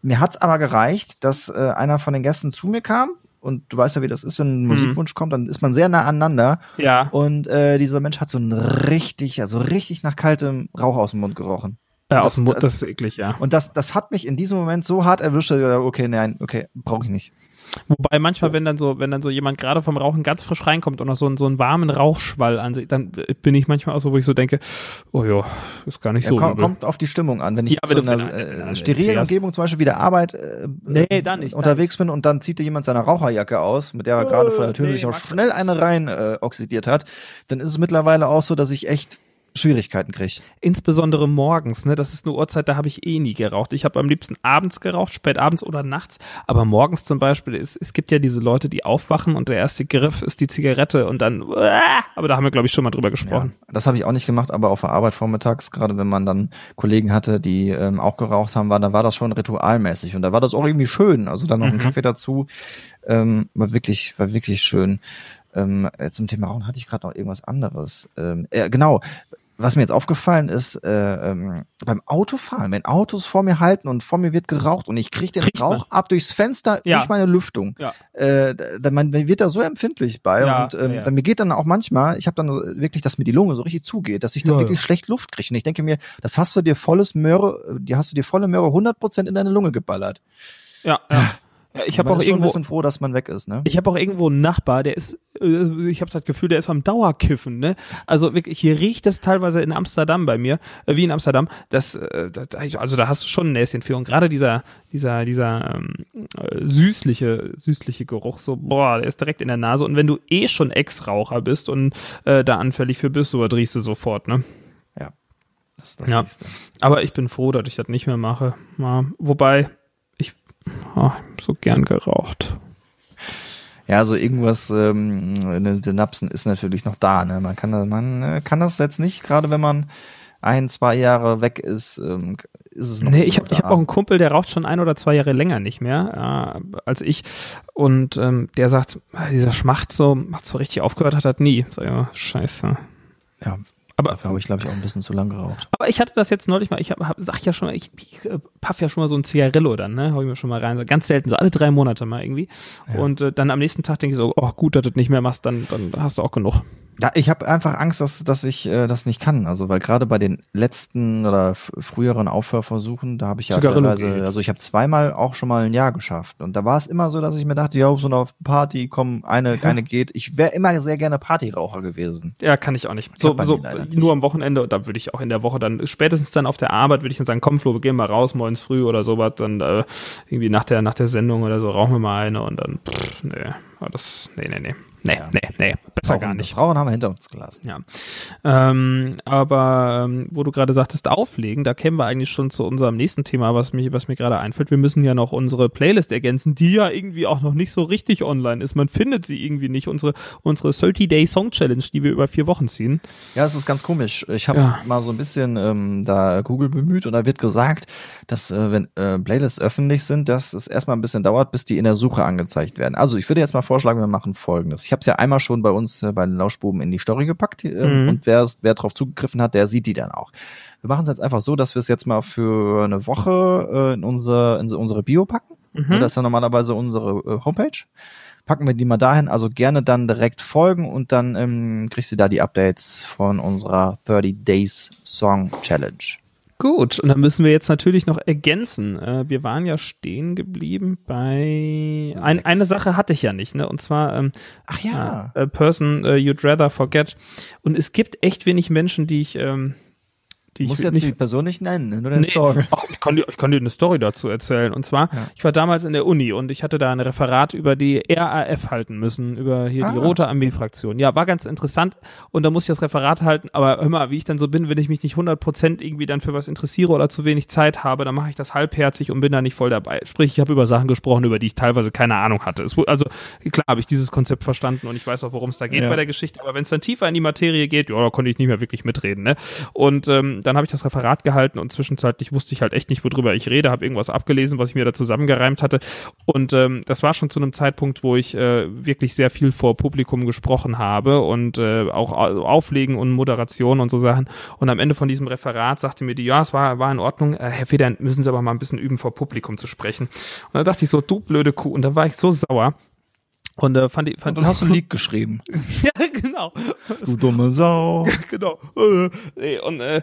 mir hat's aber gereicht, dass äh, einer von den Gästen zu mir kam und du weißt ja, wie das ist, wenn ein mhm. Musikwunsch kommt, dann ist man sehr nah aneinander. Ja. Und äh, dieser Mensch hat so ein richtig, also richtig nach kaltem Rauch aus dem Mund gerochen. Ja, aus dem Mund, das ist eklig, ja. Und das, das hat mich in diesem Moment so hart erwischt, okay, nein, okay, brauche ich nicht. Wobei manchmal, wenn dann so, wenn dann so jemand gerade vom Rauchen ganz frisch reinkommt und noch so, einen, so einen warmen Rauchschwall an sich, dann bin ich manchmal auch so, wo ich so denke, oh ja, ist gar nicht ja, so. Kommt, kommt auf die Stimmung an. Wenn ich ja, so in einer äh, sterilen Umgebung, zum Beispiel wie der Arbeit, äh, nee, dann nicht, unterwegs dann bin und dann zieht dir jemand seine Raucherjacke aus, mit der er gerade vor der Tür sich auch schnell eine rein äh, oxidiert hat, dann ist es mittlerweile auch so, dass ich echt Schwierigkeiten kriege. Insbesondere morgens, ne? Das ist eine Uhrzeit, da habe ich eh nie geraucht. Ich habe am liebsten abends geraucht, spät abends oder nachts. Aber morgens zum Beispiel, es, es gibt ja diese Leute, die aufwachen und der erste Griff ist die Zigarette und dann, aber da haben wir, glaube ich, schon mal drüber gesprochen. Ja, das habe ich auch nicht gemacht, aber auf der Arbeit vormittags, gerade wenn man dann Kollegen hatte, die ähm, auch geraucht haben, war, da war das schon ritualmäßig und da war das auch irgendwie schön. Also dann noch mhm. ein Kaffee dazu, ähm, war wirklich, war wirklich schön. Ähm, zum Thema Rauchen hatte ich gerade noch irgendwas anderes. Ähm, äh, genau, was mir jetzt aufgefallen ist, äh, ähm, beim Autofahren, wenn Autos vor mir halten und vor mir wird geraucht und ich kriege den Kriegt Rauch man. ab durchs Fenster ja. durch meine Lüftung, ja. äh, da, man wird da so empfindlich bei ja, und ähm, ja. mir geht dann auch manchmal, ich habe dann wirklich, dass mir die Lunge so richtig zugeht, dass ich dann wirklich schlecht Luft kriege und ich denke mir, das hast du dir volles Möhre, die hast du dir volle Möhre 100% in deine Lunge geballert. Ja, ja. Ja, ich habe auch irgendwo ein bisschen froh, dass man weg ist, ne? Ich habe auch irgendwo einen Nachbar, der ist äh, ich habe das Gefühl, der ist am Dauerkiffen, ne? Also wirklich hier riecht es teilweise in Amsterdam bei mir, äh, wie in Amsterdam, das, äh, das also da hast du schon ein Näschen für und gerade dieser dieser dieser ähm, äh, süßliche süßliche Geruch so boah, der ist direkt in der Nase und wenn du eh schon Ex-Raucher bist und äh, da anfällig für bist, so riechst du sofort, ne? Ja. Das, das ja. Aber ich bin froh, dass ich das nicht mehr mache. Ja, wobei Oh, so gern geraucht. Ja, also irgendwas ähm, in den Synapsen ist natürlich noch da. Ne? Man kann, man äh, kann das jetzt nicht, gerade wenn man ein, zwei Jahre weg ist, ähm, ist es noch. Nee, ich habe hab auch einen Kumpel, der raucht schon ein oder zwei Jahre länger nicht mehr äh, als ich. Und ähm, der sagt, dieser Schmacht so, macht so richtig aufgehört hat, hat nie. Sag ich, oh, scheiße. Ja, aber habe ich, glaube ich, auch ein bisschen zu lang geraucht. Aber ich hatte das jetzt neulich mal, ich hab, sag ja schon, ich, ich äh, paff ja schon mal so ein Zigarillo dann, ne? Hau ich mir schon mal rein. Ganz selten, so alle drei Monate mal irgendwie. Ja. Und äh, dann am nächsten Tag denke ich so, oh gut, dass du das nicht mehr machst, dann, dann hast du auch genug. Ja, ich habe einfach Angst, dass, dass ich äh, das nicht kann. Also weil gerade bei den letzten oder früheren Aufhörversuchen, da habe ich ja teilweise, also ich habe zweimal auch schon mal ein Jahr geschafft. Und da war es immer so, dass ich mir dachte, ja, auf so einer Party, komm, eine, eine geht. Ich wäre immer sehr gerne Partyraucher gewesen. Ja, kann ich auch nicht. So, so nur am Wochenende, da würde ich auch in der Woche dann, spätestens dann auf der Arbeit, würde ich dann sagen, komm Flo, wir gehen mal raus, morgens früh oder sowas, dann äh, irgendwie nach der, nach der Sendung oder so, rauchen wir mal eine und dann, pff, nee, das, nee, nee, nee. Nee, ja. nee, nee, besser Frauen, gar nicht. Frauen haben wir hinter uns gelassen. Ja. Ähm, aber ähm, wo du gerade sagtest, auflegen, da kämen wir eigentlich schon zu unserem nächsten Thema, was, mich, was mir gerade einfällt. Wir müssen ja noch unsere Playlist ergänzen, die ja irgendwie auch noch nicht so richtig online ist. Man findet sie irgendwie nicht. Unsere, unsere 30-Day Song Challenge, die wir über vier Wochen ziehen. Ja, es ist ganz komisch. Ich habe ja. mal so ein bisschen ähm, da Google bemüht und da wird gesagt, dass äh, wenn äh, Playlists öffentlich sind, dass es erstmal ein bisschen dauert, bis die in der Suche angezeigt werden. Also ich würde jetzt mal vorschlagen, wir machen folgendes. Ich habe es ja einmal schon bei uns äh, bei den Lauschbuben in die Story gepackt äh, mhm. und wer, wer drauf zugegriffen hat, der sieht die dann auch. Wir machen es jetzt einfach so, dass wir es jetzt mal für eine Woche äh, in, unser, in unsere Bio packen. Mhm. Das ist ja normalerweise unsere äh, Homepage. Packen wir die mal dahin, also gerne dann direkt folgen und dann ähm, kriegst du da die Updates von unserer 30 Days Song Challenge. Gut, und dann müssen wir jetzt natürlich noch ergänzen. Äh, wir waren ja stehen geblieben bei ein, eine Sache hatte ich ja nicht, ne? Und zwar ähm, ach ja, äh, a person uh, you'd rather forget. Und es gibt echt wenig Menschen, die ich ähm, die Muss jetzt nicht, die Person nicht nennen, nur deine nee, Sorge. Ach, ich, kann dir, ich kann dir eine Story dazu erzählen. Und zwar, ja. ich war damals in der Uni und ich hatte da ein Referat über die RAF halten müssen, über hier ah. die Rote Armee-Fraktion. Ja, war ganz interessant und da muss ich das Referat halten, aber hör mal, wie ich dann so bin, wenn ich mich nicht 100% irgendwie dann für was interessiere oder zu wenig Zeit habe, dann mache ich das halbherzig und bin da nicht voll dabei. Sprich, ich habe über Sachen gesprochen, über die ich teilweise keine Ahnung hatte. Es, also klar habe ich dieses Konzept verstanden und ich weiß auch, worum es da geht ja. bei der Geschichte, aber wenn es dann tiefer in die Materie geht, ja, da konnte ich nicht mehr wirklich mitreden. Ne? Und ähm, dann habe ich das Referat gehalten und zwischenzeitlich wusste ich halt echt nicht, worüber ich rede, habe irgendwas abgelesen, was ich mir da zusammengereimt hatte. Und ähm, das war schon zu einem Zeitpunkt, wo ich äh, wirklich sehr viel vor Publikum gesprochen habe und äh, auch Auflegen und Moderation und so Sachen. Und am Ende von diesem Referat sagte mir die, ja, es war, war in Ordnung, äh, Herr Federn, müssen Sie aber mal ein bisschen üben, vor Publikum zu sprechen. Und da dachte ich so, du blöde Kuh. Und da war ich so sauer. Und äh, fand ich, fand und dann hast du ein Lied geschrieben. ja, genau. Du dumme Sau. genau. Und äh,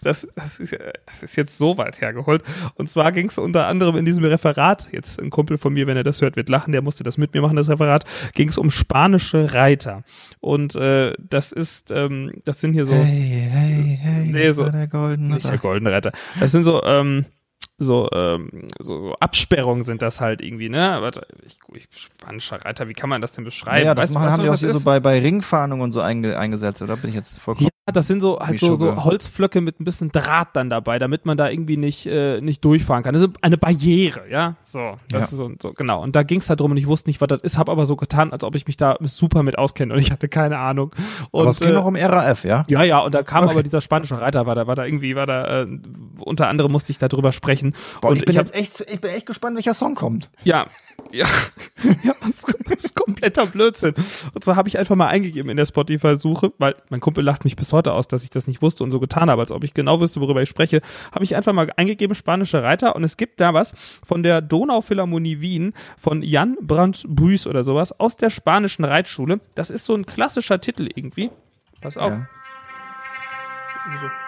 das, das, ist, das ist jetzt so weit hergeholt. Und zwar ging es unter anderem in diesem Referat, jetzt ein Kumpel von mir, wenn er das hört, wird lachen, der musste das mit mir machen, das Referat, ging es um spanische Reiter. Und äh, das ist, ähm, das sind hier so. Hey, hey, hey, nee, so, der goldene Nicht der goldene Reiter. Das sind so, ähm, so, ähm, so, so Absperrungen sind das halt irgendwie, ne? Warte, ich, ich, spanischer Reiter, wie kann man das denn beschreiben? Ja, das weißt, machen, haben die auch so bei, bei Ringfahndungen und so einge, eingesetzt, oder bin ich jetzt vollkommen? Das sind so halt so, so Holzflöcke mit ein bisschen Draht dann dabei, damit man da irgendwie nicht, äh, nicht durchfahren kann. Das ist eine Barriere, ja? So, das ja. ist so, so, genau. Und da ging es halt drum und ich wusste nicht, was das ist, habe aber so getan, als ob ich mich da super mit auskenne und ich hatte keine Ahnung. Und, aber es ging äh, noch um RAF, ja? Ja, ja, und da kam okay. aber dieser spanische Reiter, war da, war da irgendwie, war da, äh, unter anderem musste ich da drüber sprechen sprechen. Boah, und ich bin ich hab, jetzt echt, ich bin echt gespannt, welcher Song kommt. Ja, ja, ja, das, das ist kompletter Blödsinn. Und zwar habe ich einfach mal eingegeben in der Spotify-Suche, weil mein Kumpel lacht mich bis heute aus, dass ich das nicht wusste und so getan habe, als ob ich genau wüsste, worüber ich spreche. Habe ich einfach mal eingegeben spanische Reiter und es gibt da was von der Donauphilharmonie Wien von Jan Brandt Buys oder sowas aus der spanischen Reitschule. Das ist so ein klassischer Titel irgendwie. Pass auf. Ja. So.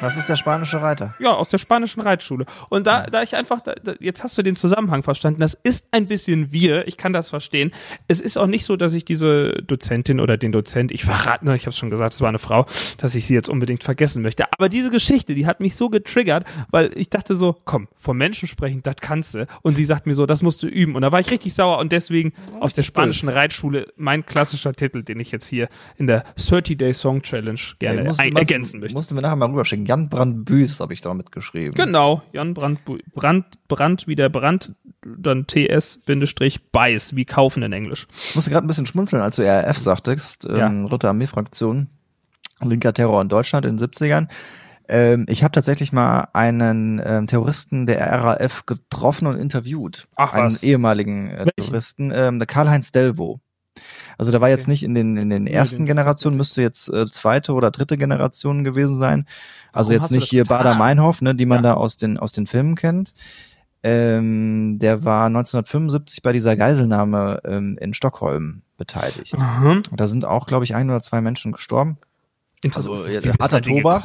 Das ist der spanische Reiter. Ja, aus der spanischen Reitschule. Und da, da ich einfach, da, jetzt hast du den Zusammenhang verstanden. Das ist ein bisschen wir. Ich kann das verstehen. Es ist auch nicht so, dass ich diese Dozentin oder den Dozent, ich verrate, ne, ich habe schon gesagt, es war eine Frau, dass ich sie jetzt unbedingt vergessen möchte. Aber diese Geschichte, die hat mich so getriggert, weil ich dachte so, komm, vom Menschen sprechen, das kannst du. Und sie sagt mir so, das musst du üben. Und da war ich richtig sauer und deswegen aus der spanischen Reitschule mein klassischer Titel, den ich jetzt hier in der 30 Day Song Challenge gerne ja, musst, ergänzen möchte. Musst du mir nachher mal rüberschicken Jan Brandbüß habe ich da mitgeschrieben. Genau, Jan Brand, Brand, Brand wie der Brand, dann TS-Beiß, wie kaufen in Englisch. Ich musste gerade ein bisschen schmunzeln, als du RAF sagtest, ähm, ja. Rote Armee-Fraktion, linker Terror in Deutschland in den 70ern. Ähm, ich habe tatsächlich mal einen ähm, Terroristen der RAF getroffen und interviewt. Ach, einen was? ehemaligen äh, Terroristen, ähm, der Karl-Heinz Delvo. Also der war jetzt nicht in den, in den ersten Generationen, müsste jetzt äh, zweite oder dritte Generation gewesen sein. Also Warum jetzt nicht hier Bader-Meinhof, ne, die man ja. da aus den, aus den Filmen kennt. Ähm, der war 1975 bei dieser Geiselnahme ähm, in Stockholm beteiligt. Mhm. Da sind auch, glaube ich, ein oder zwei Menschen gestorben. Also, also harter Tobak.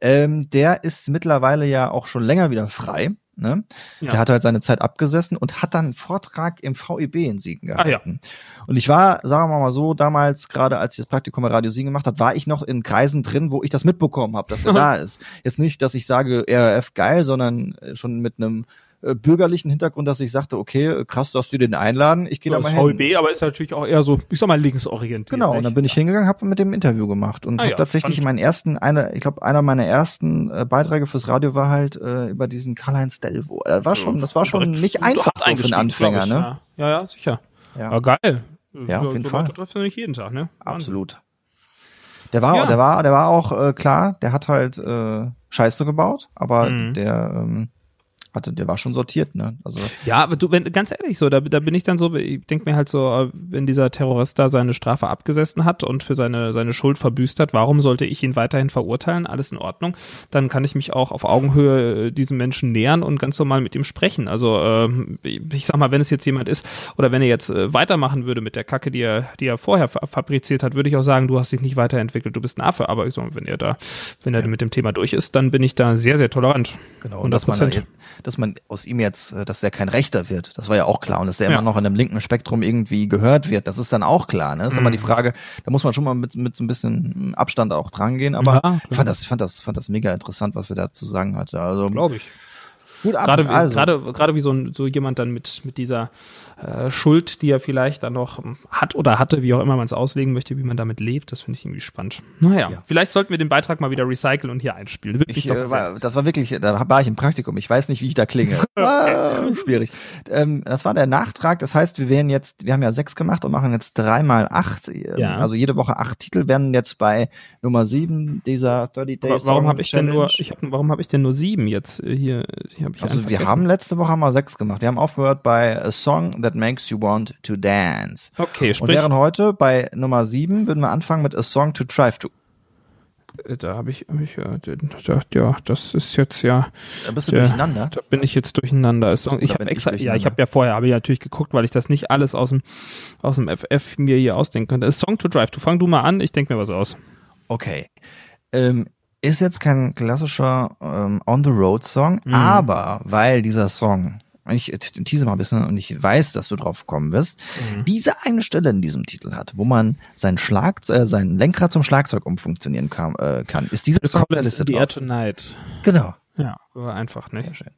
Ähm, der ist mittlerweile ja auch schon länger wieder frei. Ne? Ja. Der hat halt seine Zeit abgesessen und hat dann einen Vortrag im VEB in Siegen gehalten. Ah, ja. Und ich war, sagen wir mal so, damals, gerade als ich das Praktikum bei Radio Siegen gemacht habe, war ich noch in Kreisen drin, wo ich das mitbekommen habe, dass er da ist. Jetzt nicht, dass ich sage, RF geil, sondern schon mit einem äh, bürgerlichen Hintergrund, dass ich sagte, okay, krass, dass du den einladen, ich gehe ja, da mal hin. VLB, aber ist natürlich auch eher so, ich sag mal, linksorientiert. Genau, nicht? und dann bin ich hingegangen, habe mit dem Interview gemacht und ah, habe ja, tatsächlich spannend. meinen ersten, eine, ich glaube, einer meiner ersten äh, Beiträge fürs Radio war halt äh, über diesen Karl-Heinz Delvo. Das war schon, das war schon nicht einfach so für einen Anfänger, ne? Ja, ja, sicher. Ja, ja geil. Ja, auf jeden so Fall. trifft nicht jeden Tag, ne? Absolut. Der war, ja. der war, der war auch äh, klar. Der hat halt äh, Scheiße gebaut, aber mhm. der ähm, hatte, der war schon sortiert, ne? Also ja, aber du, wenn, ganz ehrlich so, da, da bin ich dann so, ich denke mir halt so, wenn dieser Terrorist da seine Strafe abgesessen hat und für seine, seine Schuld verbüßt hat, warum sollte ich ihn weiterhin verurteilen? Alles in Ordnung. Dann kann ich mich auch auf Augenhöhe äh, diesem Menschen nähern und ganz normal mit ihm sprechen. Also äh, ich sag mal, wenn es jetzt jemand ist oder wenn er jetzt äh, weitermachen würde mit der Kacke, die er, die er vorher fabriziert hat, würde ich auch sagen, du hast dich nicht weiterentwickelt, du bist ein Affe. Aber ich sag, wenn er da, wenn er ja. mit dem Thema durch ist, dann bin ich da sehr, sehr tolerant. Genau. Und das Prozent dass man aus ihm jetzt, äh, dass der kein Rechter wird. Das war ja auch klar. Und dass der ja. immer noch in einem linken Spektrum irgendwie gehört wird, das ist dann auch klar. Ne? Das ist mhm. immer die mhm. Frage, da muss man schon mal mit, mit so ein bisschen Abstand auch dran gehen. Aber ja, ich fand das, fand das, fand das mega interessant, was er da zu sagen hatte. Also, Glaube ich. Gut ab. Gerade, also. gerade, gerade wie so, ein, so jemand dann mit, mit dieser äh, Schuld, die er vielleicht dann noch hat oder hatte, wie auch immer man es auslegen möchte, wie man damit lebt, das finde ich irgendwie spannend. Naja, ja. vielleicht sollten wir den Beitrag mal wieder recyceln und hier einspielen. Wirklich ich, äh, war, das war wirklich, da war ich im Praktikum. Ich weiß nicht, wie ich da klinge. ah, schwierig. Ähm, das war der Nachtrag. Das heißt, wir werden jetzt, wir haben ja sechs gemacht und machen jetzt dreimal acht. Ähm, ja. Also jede Woche acht Titel werden jetzt bei Nummer sieben dieser 30 Days. Warum habe ich denn nur, ich hab, warum habe ich denn nur sieben jetzt äh, hier? hier hab ich also wir haben letzte Woche mal sechs gemacht. Wir haben aufgehört bei A Song That Makes You Want to Dance. Okay, sprich. Und während heute bei Nummer 7 würden wir anfangen mit A Song to Drive to. Äh, da habe ich, hab ich ja, ja, das ist jetzt ja. Da bist du der, durcheinander. Da bin ich jetzt durcheinander. Ich habe extra, ja, ich habe ja vorher, habe ich natürlich geguckt, weil ich das nicht alles aus dem, aus dem FF mir hier ausdenken könnte. A Song to Drive to. Fang du mal an, ich denke mir was aus. Okay. Ähm, ist jetzt kein klassischer ähm, On-the-Road-Song, mhm. aber weil dieser Song ich tease mal ein bisschen und ich weiß, dass du drauf kommen wirst, mhm. diese eine Stelle in diesem Titel hat, wo man sein Schlag, äh, sein Lenkrad zum Schlagzeug umfunktionieren kann, äh, kann. ist diese Song der Liste drauf? Tonight. Genau. Ja, einfach, ne? Sehr schön.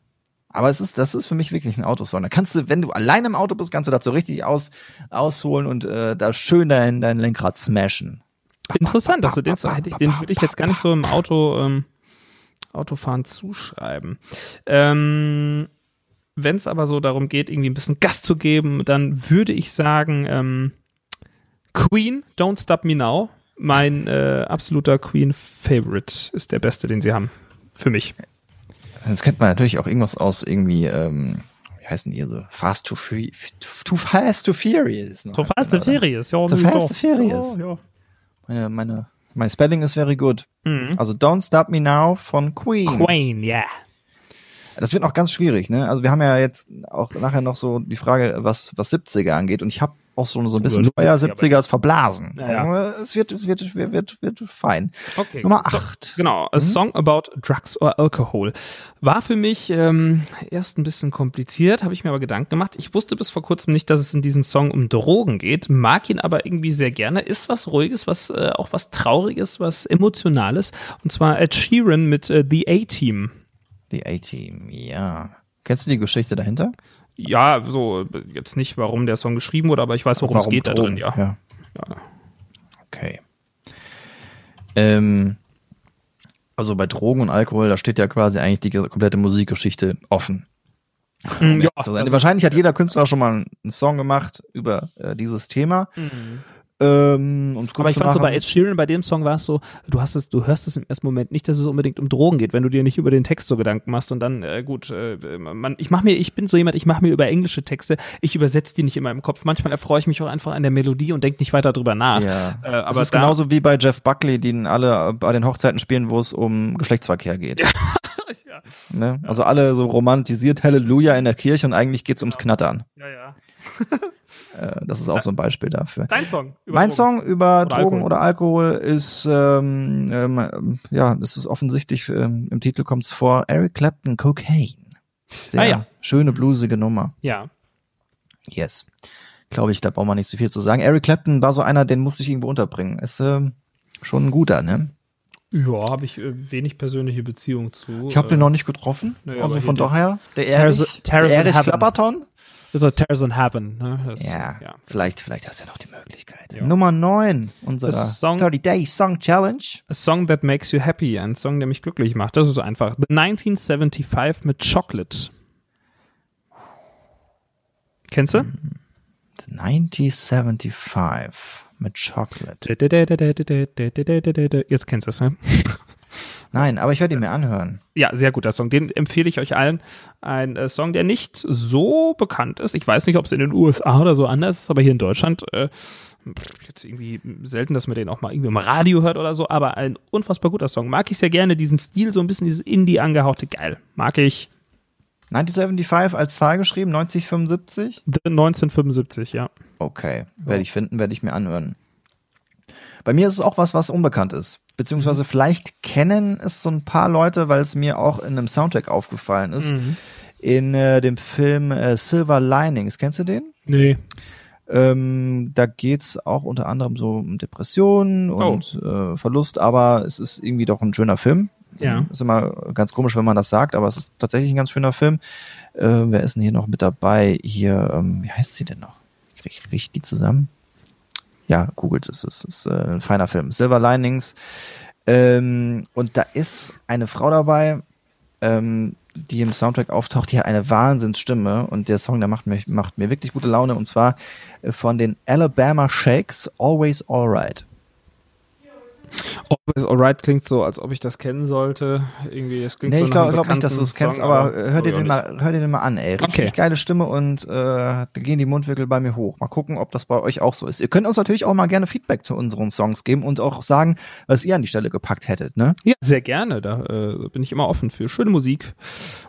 Aber es ist, das ist für mich wirklich ein Autosong. Da kannst du, wenn du allein im Auto bist, kannst du dazu richtig aus, ausholen und äh, da schön dein, dein Lenkrad smashen. Interessant, dass du den so hätte ich, den würde ich jetzt gar nicht so im Auto, ähm, Autofahren zuschreiben. Ähm, wenn es aber so darum geht, irgendwie ein bisschen Gas zu geben, dann würde ich sagen, ähm, Queen, Don't Stop Me Now. Mein äh, absoluter Queen-Favorite ist der beste, den sie haben. Für mich. Das kennt man natürlich auch irgendwas aus irgendwie, ähm, wie heißen die so? Fast to, free, too Fast to Furious. Too Fast to Furious, ja. Too Fast to Furious. Ja, ja. Meine, meine, mein Spelling ist very good. Mhm. Also Don't Stop Me Now von Queen. Queen, ja. Yeah. Das wird noch ganz schwierig, ne? Also wir haben ja jetzt auch nachher noch so die Frage, was, was 70er angeht. Und ich habe auch so, so ein bisschen Feuer 70er ist verblasen. Ja, also es wird, es wird, wird, wird, wird fein. Okay. Nummer 8. So, genau, A mhm. Song About Drugs or Alcohol. War für mich ähm, erst ein bisschen kompliziert, habe ich mir aber Gedanken gemacht. Ich wusste bis vor kurzem nicht, dass es in diesem Song um Drogen geht, mag ihn aber irgendwie sehr gerne. Ist was Ruhiges, was äh, auch was Trauriges, was Emotionales. Und zwar Ed Sheeran mit äh, The A-Team. The A-Team, ja. Kennst du die Geschichte dahinter? Ja, so jetzt nicht, warum der Song geschrieben wurde, aber ich weiß, worum es geht Drogen? da drin, ja. ja. ja. Okay. Ähm, Also bei Drogen und Alkohol, da steht ja quasi eigentlich die komplette Musikgeschichte offen. Mhm, ja, also, wahrscheinlich hat jeder Künstler schon mal einen Song gemacht über äh, dieses Thema. Mhm. Ähm, Aber ich fand so bei Ed Sheeran, bei dem Song war es so, du hast es, du hörst es im ersten Moment nicht, dass es unbedingt um Drogen geht, wenn du dir nicht über den Text so Gedanken machst und dann, äh, gut, äh, man, ich mach mir, ich bin so jemand, ich mache mir über englische Texte, ich übersetze die nicht immer im Kopf. Manchmal erfreue ich mich auch einfach an der Melodie und denke nicht weiter drüber nach. Ja. Äh, aber das ist da, genauso wie bei Jeff Buckley, den alle bei den Hochzeiten spielen, wo es um Geschlechtsverkehr geht. Ja. ja. Ne? Also alle so romantisiert Halleluja in der Kirche und eigentlich geht's ums Knattern. Ja, ja. Äh, das ist auch so ein Beispiel dafür. Dein Song über Mein Drogen. Song über oder Drogen Alkohol. oder Alkohol ist, ähm, ähm, ja, das ist offensichtlich, ähm, im Titel kommt es vor, Eric Clapton Cocaine. Sehr ah, ja. schöne, blusige Nummer. Ja. Yes. Glaube ich, da braucht man nicht zu viel zu sagen. Eric Clapton war so einer, den musste ich irgendwo unterbringen. Ist ähm, schon ein guter, ne? Ja, habe ich äh, wenig persönliche Beziehung zu. Ich habe den äh, noch nicht getroffen. Naja, also von daher, der Erich, der Erich Klapperton so Tears in Heaven. Ne? Das, ja, ja, vielleicht, vielleicht hast du ja noch die Möglichkeit. Ja. Nummer 9 unserer Song, 30 Day Song Challenge. A Song That Makes You Happy, ein Song, der mich glücklich macht. Das ist einfach. The 1975 mit Chocolate. Kennst du? The 1975 mit Chocolate. Jetzt kennst du es, ne? Nein, aber ich werde ihn mir anhören. Ja, sehr guter Song. Den empfehle ich euch allen. Ein äh, Song, der nicht so bekannt ist. Ich weiß nicht, ob es in den USA oder so anders ist, aber hier in Deutschland äh, jetzt irgendwie selten, dass man den auch mal irgendwie im Radio hört oder so, aber ein unfassbar guter Song. Mag ich sehr gerne, diesen Stil, so ein bisschen dieses Indie angehauchte, geil. Mag ich. 1975 als Zahl geschrieben, 1975? 1975, ja. Okay, werde ich finden, werde ich mir anhören. Bei mir ist es auch was, was unbekannt ist. Beziehungsweise mhm. vielleicht kennen es so ein paar Leute, weil es mir auch in einem Soundtrack aufgefallen ist. Mhm. In äh, dem Film äh, Silver Linings. Kennst du den? Nee. Ähm, da geht's auch unter anderem so um Depressionen und oh. äh, Verlust, aber es ist irgendwie doch ein schöner Film. Ja. Ist immer ganz komisch, wenn man das sagt, aber es ist tatsächlich ein ganz schöner Film. Äh, wer ist denn hier noch mit dabei? Hier, ähm, wie heißt sie denn noch? Krieg ich richtig zusammen? Ja, googelt es, es ist äh, ein feiner Film. Silver Linings. Ähm, und da ist eine Frau dabei, ähm, die im Soundtrack auftaucht, die hat eine Wahnsinnsstimme und der Song, der macht mir, macht mir wirklich gute Laune und zwar äh, von den Alabama Shakes, Always Alright. Always Alright klingt so, als ob ich das kennen sollte. Irgendwie, es klingt nee, so ich glaube glaub nicht, dass du es kennst, aber, aber hör, dir den mal, hör dir den mal an, ey. Richtig okay. geile Stimme und äh, da gehen die Mundwinkel bei mir hoch. Mal gucken, ob das bei euch auch so ist. Ihr könnt uns natürlich auch mal gerne Feedback zu unseren Songs geben und auch sagen, was ihr an die Stelle gepackt hättet, ne? Ja, sehr gerne. Da äh, bin ich immer offen für schöne Musik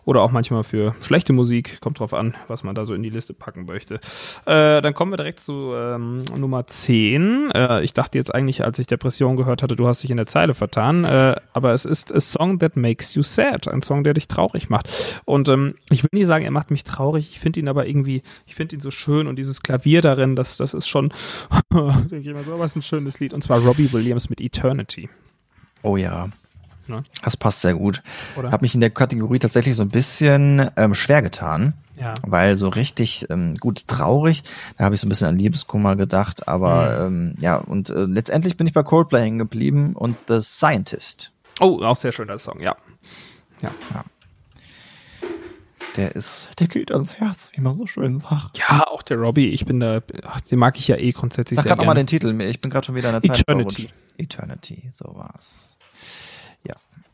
oder auch manchmal für schlechte Musik. Kommt drauf an, was man da so in die Liste packen möchte. Äh, dann kommen wir direkt zu ähm, Nummer 10. Äh, ich dachte jetzt eigentlich, als ich Depression gehört hatte, du hast dich in der Zeile vertan, äh, aber es ist a song that makes you sad, ein Song, der dich traurig macht. Und ähm, ich will nicht sagen, er macht mich traurig, ich finde ihn aber irgendwie, ich finde ihn so schön und dieses Klavier darin, das, das ist schon, denke ich mal so, was ein schönes Lied. Und zwar Robbie Williams mit Eternity. Oh ja. Ne? Das passt sehr gut. Oder? Hab mich in der Kategorie tatsächlich so ein bisschen ähm, schwer getan. Ja. Weil so richtig ähm, gut traurig, da habe ich so ein bisschen an Liebeskummer gedacht, aber mhm. ähm, ja, und äh, letztendlich bin ich bei Coldplay hängen geblieben und The Scientist. Oh, auch sehr schöner Song, ja. Ja. ja. Der ist, der geht ans Herz, wie man so schön sagt. Ja, auch der Robbie, ich bin da, ach, den mag ich ja eh grundsätzlich Sag sehr. Sag mal den Titel, ich bin gerade schon wieder in der Zeit Eternity. Eternity, so war's.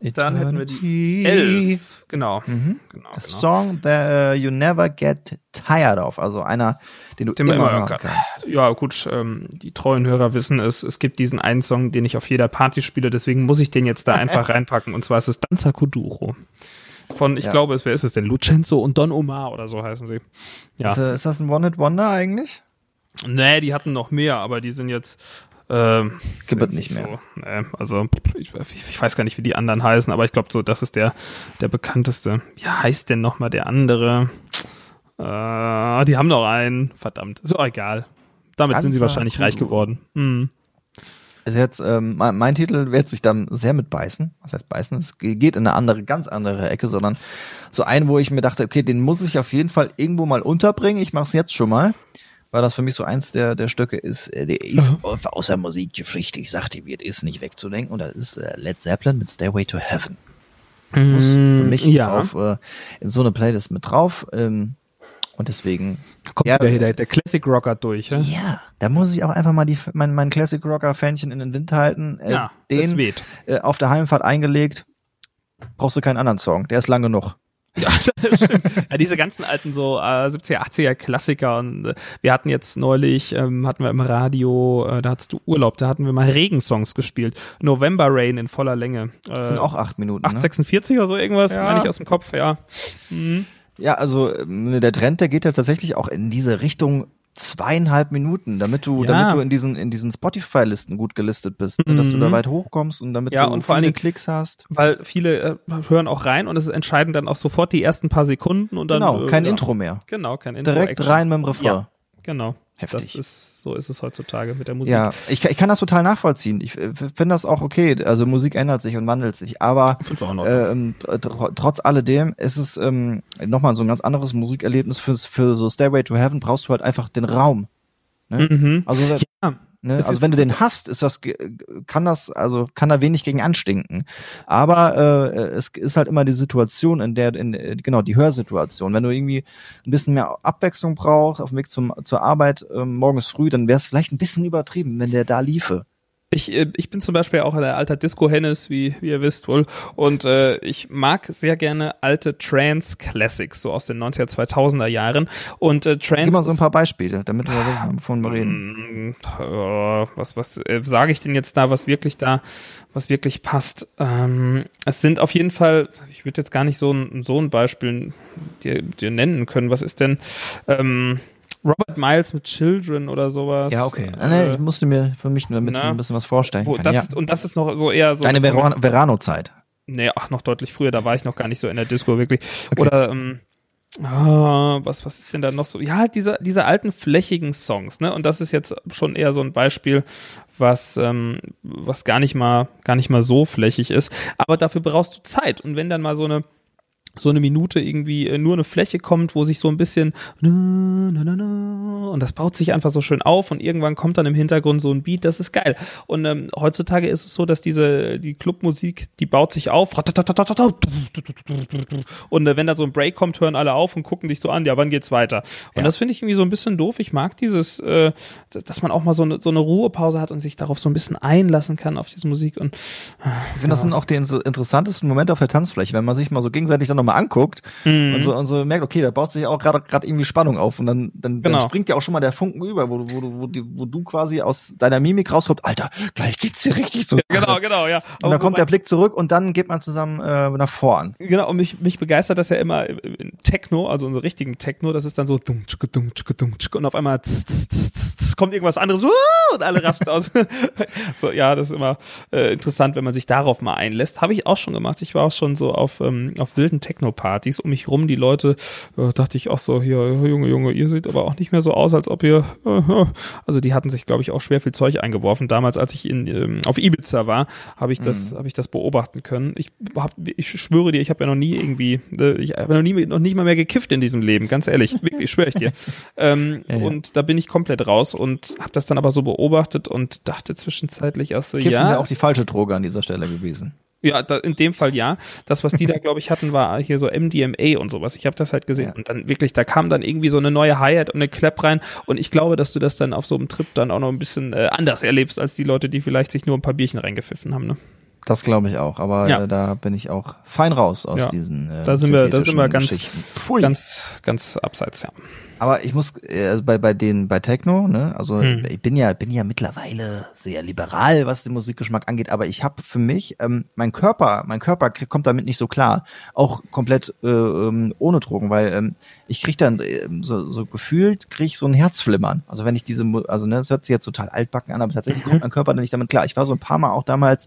Dann hätten wir die elf. Genau. Mhm. genau, A genau. Song that uh, you never get tired of. Also einer, den du den immer, immer hören kann. kannst. Ja, gut. Ähm, die treuen Hörer wissen es. Es gibt diesen einen Song, den ich auf jeder Party spiele. Deswegen muss ich den jetzt da einfach reinpacken. Und zwar ist es Danza Kuduro. Von, ich ja. glaube, wer ist es denn? Lucenzo und Don Omar oder so heißen sie. Ja. Ist, äh, ist das ein One-Hit-Wonder eigentlich? Nee, die hatten noch mehr, aber die sind jetzt ähm, Gibt es nicht mehr. So, äh, also ich, ich, weiß gar nicht, wie die anderen heißen, aber ich glaube so, das ist der, der bekannteste. Wie heißt denn nochmal der andere? Äh, die haben noch einen. Verdammt. So egal. Damit Ganzer sind sie wahrscheinlich reich geworden. Mhm. Ist jetzt, ähm, mein, mein, Titel wird sich dann sehr mit beißen. Was heißt beißen? Es geht in eine andere, ganz andere Ecke, sondern so einen, wo ich mir dachte, okay, den muss ich auf jeden Fall irgendwo mal unterbringen. Ich mache es jetzt schon mal. War das für mich so eins der, der Stücke, ist, äh, der ist mhm. aus der Musikgeschichte, ich sagte, wird ist nicht wegzudenken. Und das ist äh, Led Zeppelin mit Stairway to Heaven. Muss für mich ja. auf, äh, in so eine Playlist mit drauf. Ähm, und deswegen. kommt ja, wieder der, der Classic Rocker durch. Ja? ja, da muss ich auch einfach mal die, mein, mein Classic Rocker Fähnchen in den Wind halten. Äh, ja, den. Äh, auf der Heimfahrt eingelegt. Brauchst du keinen anderen Song. Der ist lang genug. Ja, das stimmt. ja, diese ganzen alten so äh, 70er, 80er Klassiker und äh, wir hatten jetzt neulich, ähm, hatten wir im Radio, äh, da hattest du Urlaub, da hatten wir mal Regensongs gespielt. November Rain in voller Länge. Äh, das sind auch acht Minuten. 8,46 ne? oder so irgendwas, ja. meine ich aus dem Kopf, ja. Mhm. Ja, also ähm, der Trend, der geht ja tatsächlich auch in diese Richtung zweieinhalb Minuten, damit du, ja. damit du in diesen, in diesen Spotify-Listen gut gelistet bist, mhm. dass du da mhm. weit hochkommst und damit ja, du und vor allem Klicks hast. Weil viele äh, hören auch rein und es entscheiden dann auch sofort die ersten paar Sekunden und dann. Genau, kein äh, Intro mehr. Genau, kein Intro. Direkt Action. rein mit dem Refrain. Ja, genau. Heftig. Das ist, so ist es heutzutage mit der Musik. Ja, ich, ich kann das total nachvollziehen. Ich finde das auch okay. Also Musik ändert sich und wandelt sich. Aber ähm, trotz alledem ist es ähm, nochmal so ein ganz anderes Musikerlebnis. Für, für so Stairway to Heaven brauchst du halt einfach den Raum. Ne? Mhm. Also ja. Ne? Also wenn du den hast, ist das kann das also kann da wenig gegen anstinken. Aber äh, es ist halt immer die Situation, in der in, genau die Hörsituation. Wenn du irgendwie ein bisschen mehr Abwechslung brauchst auf dem Weg zum zur Arbeit äh, morgens früh, dann wäre es vielleicht ein bisschen übertrieben, wenn der da liefe. Ich, äh, ich bin zum Beispiel auch ein alter Disco-Hennes, wie, wie ihr wisst wohl. Und äh, ich mag sehr gerne alte Trance-Classics, so aus den 90er, 2000er Jahren. Und äh, Trance. Gib mal so ein paar Beispiele, damit wir wissen, wovon wir reden. Äh, was was äh, sage ich denn jetzt da, was wirklich da, was wirklich passt? Ähm, es sind auf jeden Fall, ich würde jetzt gar nicht so ein, so ein Beispiel dir, dir nennen können. Was ist denn? Ähm, Robert Miles mit Children oder sowas. Ja, okay. Äh, nee, ich musste mir für mich nur damit ein bisschen was vorstellen wo, kann. Das, ja. Und das ist noch so eher so. Deine Verano-Zeit. Nee, ach, noch deutlich früher, da war ich noch gar nicht so in der Disco wirklich. Okay. Oder, ähm, Oh, was, was ist denn da noch so? Ja, diese, diese alten flächigen Songs, ne? Und das ist jetzt schon eher so ein Beispiel, was, ähm, was gar nicht mal, gar nicht mal so flächig ist. Aber dafür brauchst du Zeit. Und wenn dann mal so eine, so eine Minute irgendwie äh, nur eine Fläche kommt, wo sich so ein bisschen und das baut sich einfach so schön auf und irgendwann kommt dann im Hintergrund so ein Beat, das ist geil. Und ähm, heutzutage ist es so, dass diese die Clubmusik, die baut sich auf und äh, wenn da so ein Break kommt, hören alle auf und gucken dich so an, ja, wann geht's weiter? Und ja. das finde ich irgendwie so ein bisschen doof. Ich mag dieses, äh, dass man auch mal so eine, so eine Ruhepause hat und sich darauf so ein bisschen einlassen kann auf diese Musik und ich finde, ja. das sind auch die interessantesten Momente auf der Tanzfläche, wenn man sich mal so gegenseitig dann nochmal anguckt mhm. und, so, und so merkt, okay, da baut sich auch gerade gerade irgendwie Spannung auf und dann, dann, genau. dann springt ja auch schon mal der Funken über, wo, wo, wo, wo, du quasi aus deiner Mimik rauskommst, Alter, gleich geht's dir richtig zu. Genau, genau, ja. Und dann kommt der Blick zurück und dann geht man zusammen äh, nach vorn. Genau, und mich, mich begeistert das ja immer in Techno, also in so richtigen Techno, das ist dann so und auf einmal kommt irgendwas anderes und alle rasten aus. so, ja, das ist immer äh, interessant, wenn man sich darauf mal einlässt. Habe ich auch schon gemacht. Ich war auch schon so auf, ähm, auf wilden Techno-Partys um mich rum. Die Leute, äh, dachte ich auch so, hier, Junge, Junge, ihr seht aber auch nicht mehr so aus, als ob ihr, äh, also die hatten sich, glaube ich, auch schwer viel Zeug eingeworfen. Damals, als ich in, ähm, auf Ibiza war, habe ich das, mhm. habe ich das beobachten können. Ich, hab, ich schwöre dir, ich habe ja noch nie irgendwie, äh, ich habe noch nie, noch nicht mal mehr gekifft in diesem Leben, ganz ehrlich, wirklich, schwöre ich dir. ähm, ja, ja. Und da bin ich komplett raus und habe das dann aber so beobachtet und dachte zwischenzeitlich auch so, Kiffen ja. wäre auch die falsche Droge an dieser Stelle gewesen. Ja, da, in dem Fall ja. Das, was die da, glaube ich, hatten, war hier so MDMA und sowas. Ich habe das halt gesehen. Und dann wirklich, da kam dann irgendwie so eine neue Hi-Hat und eine Clap rein. Und ich glaube, dass du das dann auf so einem Trip dann auch noch ein bisschen äh, anders erlebst, als die Leute, die vielleicht sich nur ein paar Bierchen reingepfiffen haben. Ne? Das glaube ich auch, aber ja. äh, da bin ich auch fein raus aus ja. diesen. Äh, da sind wir, da sind wir ganz, ganz, ganz abseits, ja. Aber ich muss äh, also bei bei den bei Techno, ne, also hm. ich bin ja bin ja mittlerweile sehr liberal, was den Musikgeschmack angeht, aber ich habe für mich ähm, mein Körper, mein Körper kommt damit nicht so klar, auch komplett äh, ähm, ohne Drogen, weil ähm, ich krieg dann äh, so, so gefühlt krieg ich so ein Herzflimmern. Also wenn ich diese, also ne, das hört sich jetzt total altbacken an, aber tatsächlich kommt mein Körper dann nicht damit klar. Ich war so ein paar Mal auch damals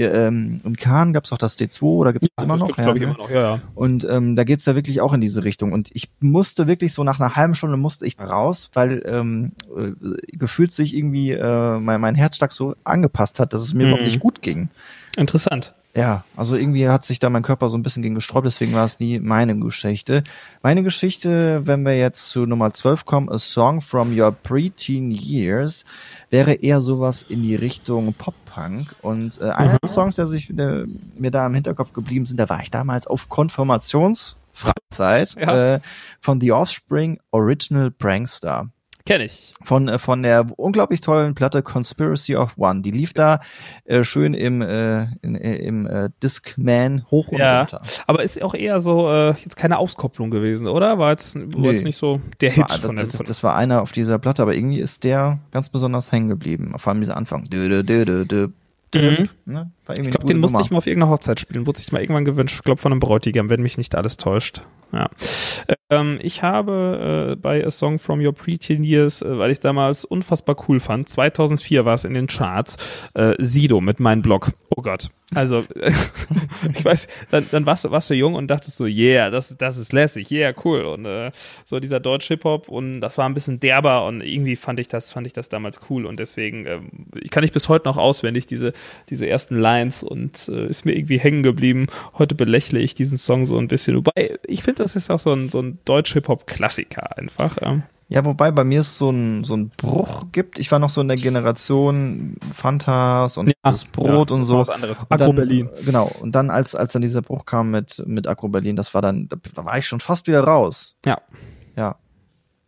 hier, ähm, im Kahn gab es auch das D2 oder gibt es ja, immer noch? Ja, ne? immer noch, ja, ja. Und ähm, da geht's da wirklich auch in diese Richtung. Und ich musste wirklich so nach einer halben Stunde musste ich raus, weil ähm, äh, gefühlt sich irgendwie äh, mein, mein Herzschlag so angepasst hat, dass es mir mhm. überhaupt nicht gut ging. Interessant. Ja, also irgendwie hat sich da mein Körper so ein bisschen gegen gesträubt, deswegen war es nie meine Geschichte. Meine Geschichte, wenn wir jetzt zu Nummer 12 kommen, A Song from Your Preteen Years, wäre eher sowas in die Richtung Pop-Punk. Und äh, einer mhm. der Songs, der sich der, mir da im Hinterkopf geblieben sind, da war ich damals auf Konfirmationsfreizeit ja. äh, von The Offspring Original Prankster. Kenne ich. Von, äh, von der unglaublich tollen Platte Conspiracy of One. Die lief da äh, schön im, äh, in, äh, im äh, Discman hoch und ja, runter. Aber ist auch eher so äh, jetzt keine Auskopplung gewesen, oder? War jetzt, war nee. jetzt nicht so der das Hit war, von der, das, das war einer auf dieser Platte, aber irgendwie ist der ganz besonders hängen geblieben. Vor allem dieser Anfang. Dö, dö, dö, dö, dö. Mhm. Ne? Ich glaube, den musste ich mal auf irgendeiner Hochzeit spielen. Wurde sich mal irgendwann gewünscht. Ich glaube, von einem Bräutigam, wenn mich nicht alles täuscht. Ja. Ähm, ich habe äh, bei A Song from Your Preteen Years, äh, weil ich es damals unfassbar cool fand, 2004 war es in den Charts, äh, Sido mit meinem Blog. Oh Gott. Also, ich weiß, dann, dann warst, du, warst du jung und dachtest so, yeah, das, das ist lässig, yeah, cool. Und äh, so dieser Deutsch-Hip-Hop und das war ein bisschen derber und irgendwie fand ich das, fand ich das damals cool und deswegen äh, kann ich bis heute noch auswendig diese, diese ersten Lines und äh, ist mir irgendwie hängen geblieben. Heute belächle ich diesen Song so ein bisschen. Wobei, ich finde, das ist auch so ein, so ein Deutsch-Hip-Hop-Klassiker einfach. Ja. Ja, wobei bei mir es so ein, so ein Bruch gibt. Ich war noch so in der Generation Fantas und ja, das Brot ja, und so. Was anderes. Agro Berlin. Genau. Und dann, als, als dann dieser Bruch kam mit, mit Agro Berlin, das war dann, da war ich schon fast wieder raus. Ja. Ja.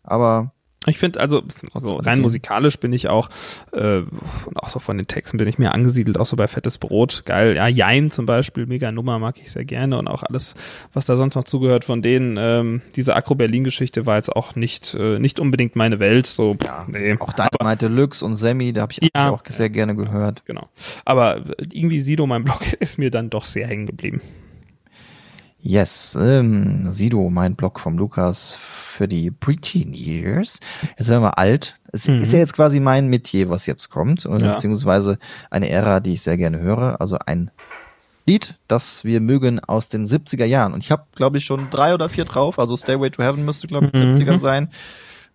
Aber ich finde, also so rein musikalisch bin ich auch, äh, und auch so von den Texten bin ich mir angesiedelt, auch so bei Fettes Brot, geil. Ja, Jein zum Beispiel, mega Nummer, mag ich sehr gerne und auch alles, was da sonst noch zugehört von denen. Ähm, diese Akro-Berlin-Geschichte war jetzt auch nicht, äh, nicht unbedingt meine Welt. So, ja, nee. Auch Dynamite Deluxe und Semi, da habe ich ja, auch sehr gerne gehört. Genau. Aber irgendwie Sido, mein Blog, ist mir dann doch sehr hängen geblieben. Yes, ähm, Sido, mein Blog vom Lukas für die Preteen Years. Jetzt werden wir alt. Es mhm. ist ja jetzt quasi mein Metier, was jetzt kommt, ja. beziehungsweise eine Ära, die ich sehr gerne höre. Also ein Lied, das wir mögen aus den 70er Jahren. Und ich habe, glaube ich, schon drei oder vier drauf. Also Stairway to Heaven müsste, glaube ich, mhm. 70er sein.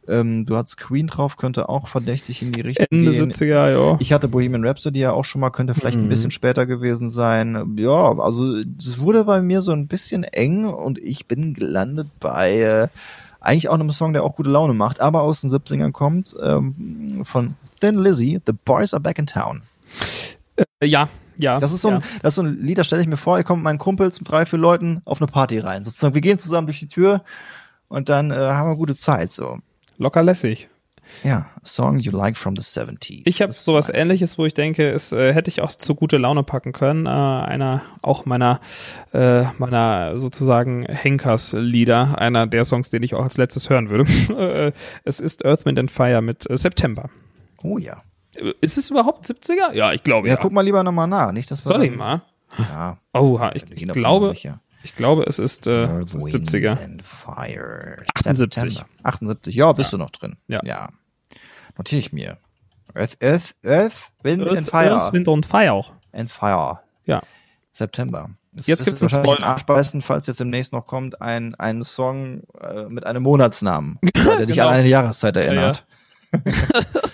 Ähm, du hattest Queen drauf, könnte auch verdächtig in die Richtung Ende gehen. 70er, ja. Ich hatte Bohemian Rhapsody ja auch schon mal, könnte vielleicht mhm. ein bisschen später gewesen sein. Ja, also es wurde bei mir so ein bisschen eng und ich bin gelandet bei äh, eigentlich auch einem Song, der auch gute Laune macht, aber aus den 70ern kommt, ähm, von Thin Lizzy, The Boys Are Back in Town. Äh, ja, ja. Das ist so ein, ja. das ist so ein Lied, da stelle ich mir vor, ich komme mit meinen Kumpels mit drei, vier Leuten auf eine Party rein. Sozusagen, wir gehen zusammen durch die Tür und dann äh, haben wir gute Zeit, so. Locker lässig. Ja, Song you like from the 70s. Ich habe sowas ähnliches, wo ich denke, es äh, hätte ich auch zu gute Laune packen können. Äh, einer auch meiner äh, meiner sozusagen Henkers-Lieder, einer der Songs, den ich auch als letztes hören würde. Äh, es ist Earth, Wind and Fire mit äh, September. Oh ja. Ist es überhaupt 70er? Ja, ich glaube ja. Ja, guck mal lieber nochmal nach, nicht dass Soll ich mal? Ja. Oh, ich, ich glaube. Ich glaube, es ist, äh, es ist 70er. 78. 78. Ja, bist ja. du noch drin. Ja. ja. Notiere ich mir. Earth, Earth, Earth, Wind Earth, and Fire. Earth, Wind und Fire. And Fire. Ja. September. Das, jetzt gibt es einen Spoiler. Nachspeisen, falls jetzt demnächst noch kommt, ein, ein Song äh, mit einem Monatsnamen, der dich genau. an eine Jahreszeit erinnert. Ja, ja.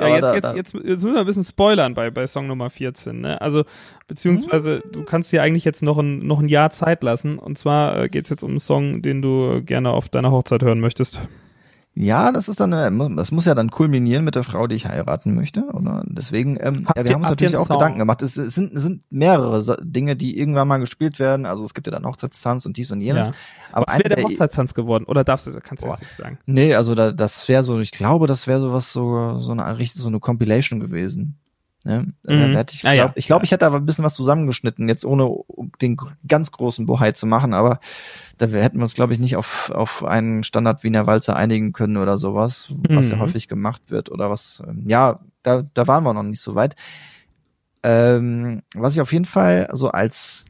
Ja, jetzt, da, jetzt, jetzt, jetzt müssen wir ein bisschen spoilern bei, bei Song Nummer 14. Ne? Also, beziehungsweise, du kannst dir eigentlich jetzt noch ein, noch ein Jahr Zeit lassen. Und zwar äh, geht es jetzt um einen Song, den du gerne auf deiner Hochzeit hören möchtest. Ja, das ist dann, äh, das muss ja dann kulminieren mit der Frau, die ich heiraten möchte, oder? Deswegen, ähm, ja, wir haben uns natürlich auch Song? Gedanken gemacht. Es, sind, es sind mehrere Dinge, die irgendwann mal gespielt werden. Also es gibt ja dann Hochzeitstanz und dies und jenes. Ja. Aber was wäre der Hochzeitstanz geworden? Oder darfst du, kannst du das nicht sagen? Nee, also da, das wäre so, ich glaube, das wäre so was, so, so eine, so eine Compilation gewesen. Ne? Äh, mhm. ich glaube, ah, ja. ich, glaub, ich hätte aber ein bisschen was zusammengeschnitten, jetzt ohne den ganz großen Bohai zu machen, aber da hätten wir uns, glaube ich, nicht auf, auf einen Standard Wiener Walzer einigen können oder sowas, was mhm. ja häufig gemacht wird oder was, ähm, ja, da, da waren wir noch nicht so weit. Ähm, was ich auf jeden Fall so als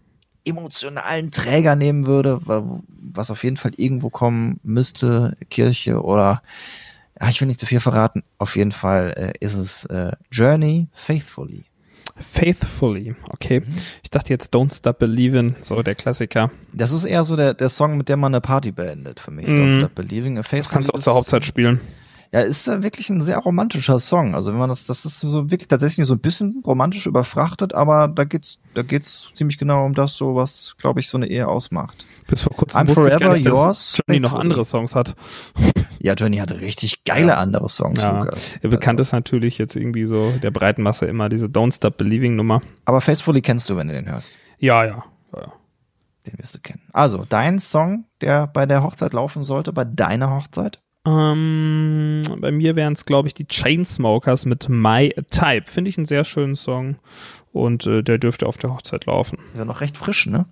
emotionalen Träger nehmen würde, was auf jeden Fall irgendwo kommen müsste, Kirche oder ja, ich will nicht zu viel verraten. Auf jeden Fall äh, ist es äh, Journey Faithfully. Faithfully, okay. Mhm. Ich dachte jetzt Don't Stop Believing, so der Klassiker. Das ist eher so der, der Song, mit dem man eine Party beendet für mich. Mhm. Don't Stop Believing. Faithfully das kannst du auch zur Hochzeit spielen. Ja, ist ja wirklich ein sehr romantischer Song. Also wenn man das, das ist so wirklich tatsächlich so ein bisschen romantisch überfrachtet, aber da geht's, da geht's ziemlich genau um das, so was, glaube ich, so eine Ehe ausmacht. Bis vor kurzem I'm forever nicht, yours. Johnny noch andere Songs hat. Ja, Johnny hatte richtig geile ja. andere Songs. Ja. Ja, bekannt also. ist natürlich jetzt irgendwie so der breiten Masse immer diese Don't Stop Believing Nummer. Aber Faithfully kennst du, wenn du den hörst. Ja, ja. ja. Den wirst du kennen. Also, dein Song, der bei der Hochzeit laufen sollte, bei deiner Hochzeit? Ähm, bei mir wären es, glaube ich, die Chainsmokers mit My Type. Finde ich einen sehr schönen Song und äh, der dürfte auf der Hochzeit laufen. Ist ja noch recht frisch, ne?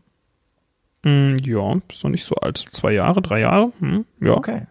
Mm, ja, ist noch nicht so alt. Zwei Jahre, drei Jahre. Hm, ja. Okay.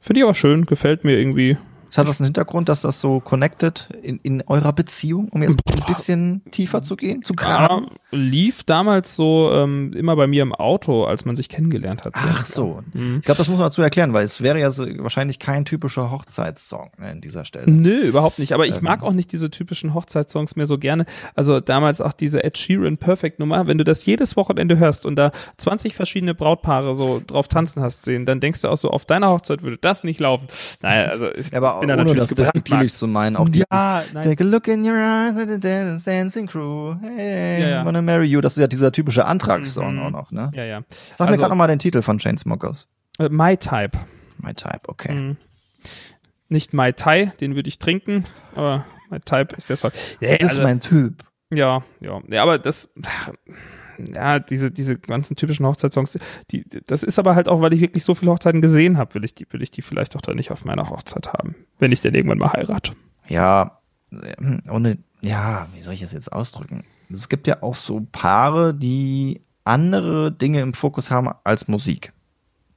Finde ich aber schön, gefällt mir irgendwie. Es hat das einen Hintergrund, dass das so connected in, in eurer Beziehung, um jetzt ein bisschen tiefer zu gehen, zu graben? Ja, lief damals so ähm, immer bei mir im Auto, als man sich kennengelernt hat. Ach so. Mhm. Ich glaube, das muss man dazu erklären, weil es wäre ja so, wahrscheinlich kein typischer Hochzeitssong ne, in dieser Stelle. Nö, überhaupt nicht. Aber ich ähm. mag auch nicht diese typischen Hochzeitssongs mehr so gerne. Also damals auch diese Ed Sheeran Perfect Nummer. Wenn du das jedes Wochenende hörst und da 20 verschiedene Brautpaare so drauf tanzen hast sehen, dann denkst du auch so, auf deiner Hochzeit würde das nicht laufen. Naja, also ich ja, bin da natürlich das despektierlich zu meinen. Auch dieses, ja, Take a look in your eyes at the dancing crew. Hey, ja, ja. wanna marry you. Das ist ja dieser typische Antragssong mhm. auch noch, ne? Ja, ja. Sag also, mir gerade nochmal den Titel von Chainsmokers. My Type. My Type, okay. Mhm. Nicht My Thai, den würde ich trinken, aber My Type ist der Song. Ja, das also, ist mein Typ. Ja, ja. Ja, aber das ja, diese, diese ganzen typischen Hochzeitssongs, die, das ist aber halt auch, weil ich wirklich so viele Hochzeiten gesehen habe, will ich die, will ich die vielleicht auch dann nicht auf meiner Hochzeit haben, wenn ich denn irgendwann mal heirate. Ja, äh, ohne, ja, wie soll ich das jetzt ausdrücken? Es gibt ja auch so Paare, die andere Dinge im Fokus haben als Musik.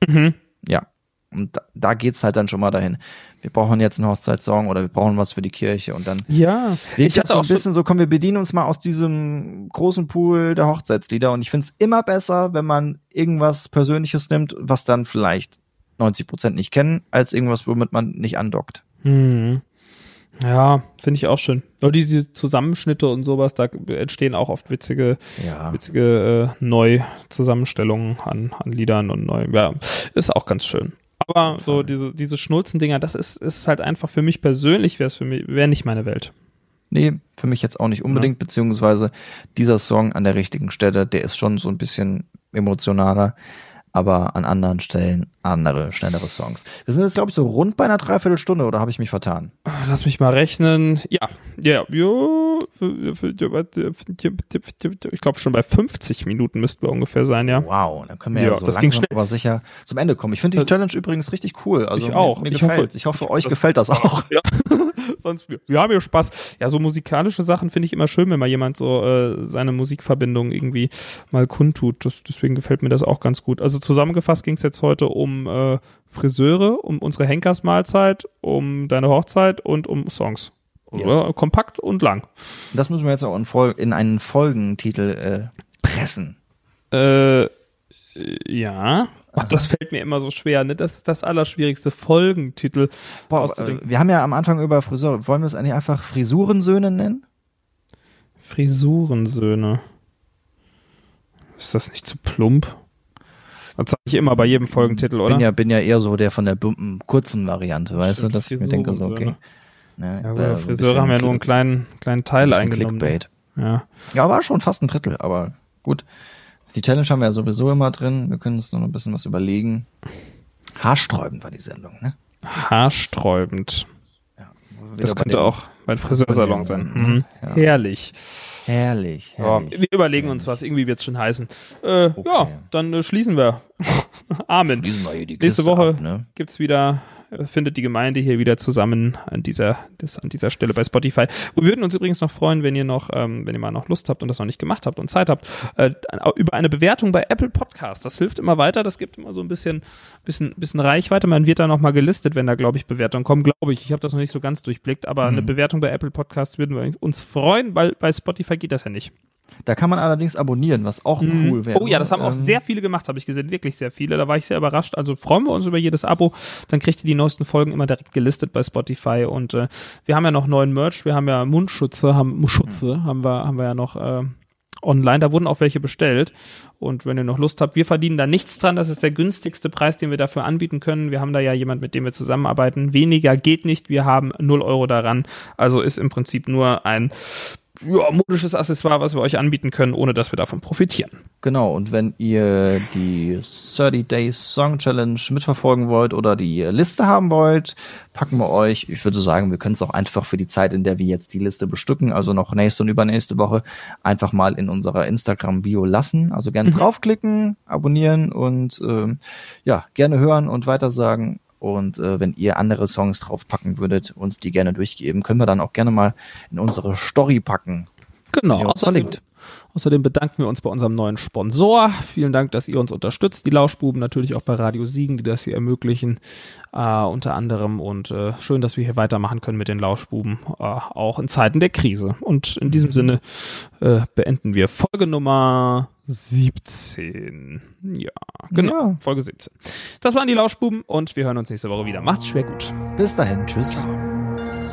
Mhm. Ja. Und da, da geht's halt dann schon mal dahin wir brauchen jetzt einen Hochzeitssong oder wir brauchen was für die Kirche und dann ja ich hatte so ein bisschen so, komm, wir bedienen uns mal aus diesem großen Pool der Hochzeitslieder und ich finde es immer besser, wenn man irgendwas Persönliches nimmt, was dann vielleicht 90 Prozent nicht kennen, als irgendwas, womit man nicht andockt. Mhm. Ja, finde ich auch schön. Und diese Zusammenschnitte und sowas, da entstehen auch oft witzige, ja. witzige äh, Neuzusammenstellungen an, an Liedern und neu. Ja, ist auch ganz schön. Aber so diese, diese Schnulzendinger, das ist, ist halt einfach für mich persönlich, wäre es für mich, wäre nicht meine Welt. Nee, für mich jetzt auch nicht unbedingt, ja. beziehungsweise dieser Song an der richtigen Stelle, der ist schon so ein bisschen emotionaler aber an anderen Stellen andere, schnellere Songs. Wir sind jetzt, glaube ich, so rund bei einer Dreiviertelstunde oder habe ich mich vertan? Lass mich mal rechnen. Ja, ja, ja. Ich glaube, schon bei 50 Minuten müssten wir ungefähr sein, ja. Wow, dann können wir ja, ja so das schnell. aber sicher zum Ende kommen. Ich finde die Challenge übrigens richtig cool. Also ich auch. Mir, mir ich gefällt. Ich hoffe, euch gefällt das auch. Ja. Sonst, wir haben ja Spaß. Ja, so musikalische Sachen finde ich immer schön, wenn mal jemand so äh, seine Musikverbindung irgendwie mal kundtut. Das, deswegen gefällt mir das auch ganz gut. Also zusammengefasst ging es jetzt heute um äh, Friseure, um unsere Henkersmahlzeit, um deine Hochzeit und um Songs. Ja. Kompakt und lang. Das müssen wir jetzt auch in, Fol in einen Folgentitel äh, pressen. Äh, ja. Ach, das fällt mir immer so schwer, ne? Das ist das allerschwierigste Folgentitel. Boah, äh, wir haben ja am Anfang über Friseur. Wollen wir es eigentlich einfach Frisurensöhne nennen? Frisurensöhne. Ist das nicht zu plump? Das sage ich immer bei jedem Folgentitel, oder? Bin ja, bin ja eher so der von der kurzen Variante, weißt Stimmt, du, dass ich mir denke, so, okay. Ne, ja, gut, Friseure haben ja nur einen kleinen, kleinen Teil ein eingenommen. Ne? Clickbait. Ja. ja, war schon fast ein Drittel, aber gut. Die Challenge haben wir ja sowieso immer drin. Wir können uns noch ein bisschen was überlegen. Haarsträubend war die Sendung, ne? Haarsträubend. Ja, das könnte auch mein Friseursalon sein. Mhm. Ja. Herrlich. Herrlich. herrlich. Ja, wir überlegen herrlich. uns was. Irgendwie wird es schon heißen. Äh, okay. Ja, dann äh, schließen wir. Amen. Schließen wir hier die Nächste Woche ab, ne? gibt's wieder findet die Gemeinde hier wieder zusammen an dieser, das, an dieser Stelle bei Spotify. Wir würden uns übrigens noch freuen, wenn ihr noch, ähm, wenn ihr mal noch Lust habt und das noch nicht gemacht habt und Zeit habt, äh, über eine Bewertung bei Apple Podcast. Das hilft immer weiter. Das gibt immer so ein bisschen, bisschen, bisschen Reichweite. Man wird da noch mal gelistet, wenn da, glaube ich, Bewertungen kommen, glaube ich. Ich habe das noch nicht so ganz durchblickt, aber mhm. eine Bewertung bei Apple Podcast würden wir uns freuen, weil bei Spotify geht das ja nicht. Da kann man allerdings abonnieren, was auch mhm. cool wäre. Oh ja, das haben ähm, auch sehr viele gemacht, habe ich gesehen. Wirklich sehr viele. Da war ich sehr überrascht. Also freuen wir uns über jedes Abo. Dann kriegt ihr die neuesten Folgen immer direkt gelistet bei Spotify. Und äh, wir haben ja noch neuen Merch. Wir haben ja Mundschutze, haben Schutze, mhm. haben wir, haben wir ja noch. Äh, online. Da wurden auch welche bestellt. Und wenn ihr noch Lust habt, wir verdienen da nichts dran. Das ist der günstigste Preis, den wir dafür anbieten können. Wir haben da ja jemand, mit dem wir zusammenarbeiten. Weniger geht nicht. Wir haben 0 Euro daran. Also ist im Prinzip nur ein ja, modisches Accessoire, was wir euch anbieten können, ohne dass wir davon profitieren. Genau, und wenn ihr die 30 Days Song Challenge mitverfolgen wollt oder die Liste haben wollt, packen wir euch, ich würde sagen, wir können es auch einfach für die Zeit, in der wir jetzt die Liste bestücken, also noch nächste und übernächste Woche, einfach mal in unserer Instagram-Bio lassen. Also gerne mhm. draufklicken, abonnieren und ähm, ja, gerne hören und weitersagen. Und äh, wenn ihr andere Songs draufpacken würdet, uns die gerne durchgeben, können wir dann auch gerne mal in unsere Story packen. Genau, außerdem, außerdem bedanken wir uns bei unserem neuen Sponsor. Vielen Dank, dass ihr uns unterstützt. Die Lauschbuben natürlich auch bei Radio Siegen, die das hier ermöglichen, äh, unter anderem. Und äh, schön, dass wir hier weitermachen können mit den Lauschbuben, äh, auch in Zeiten der Krise. Und in diesem Sinne äh, beenden wir Folge Nummer 17. Ja, genau. Ja. Folge 17. Das waren die Lauschbuben und wir hören uns nächste Woche wieder. Macht's schwer gut. Bis dahin. Tschüss.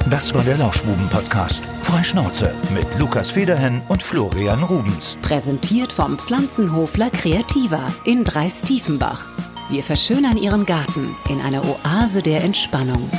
Das war der Lauschbuben-Podcast. Freischnauze mit Lukas Federhen und Florian Rubens. Präsentiert vom Pflanzenhofler Kreativa in Dreistiefenbach. Wir verschönern Ihren Garten in einer Oase der Entspannung.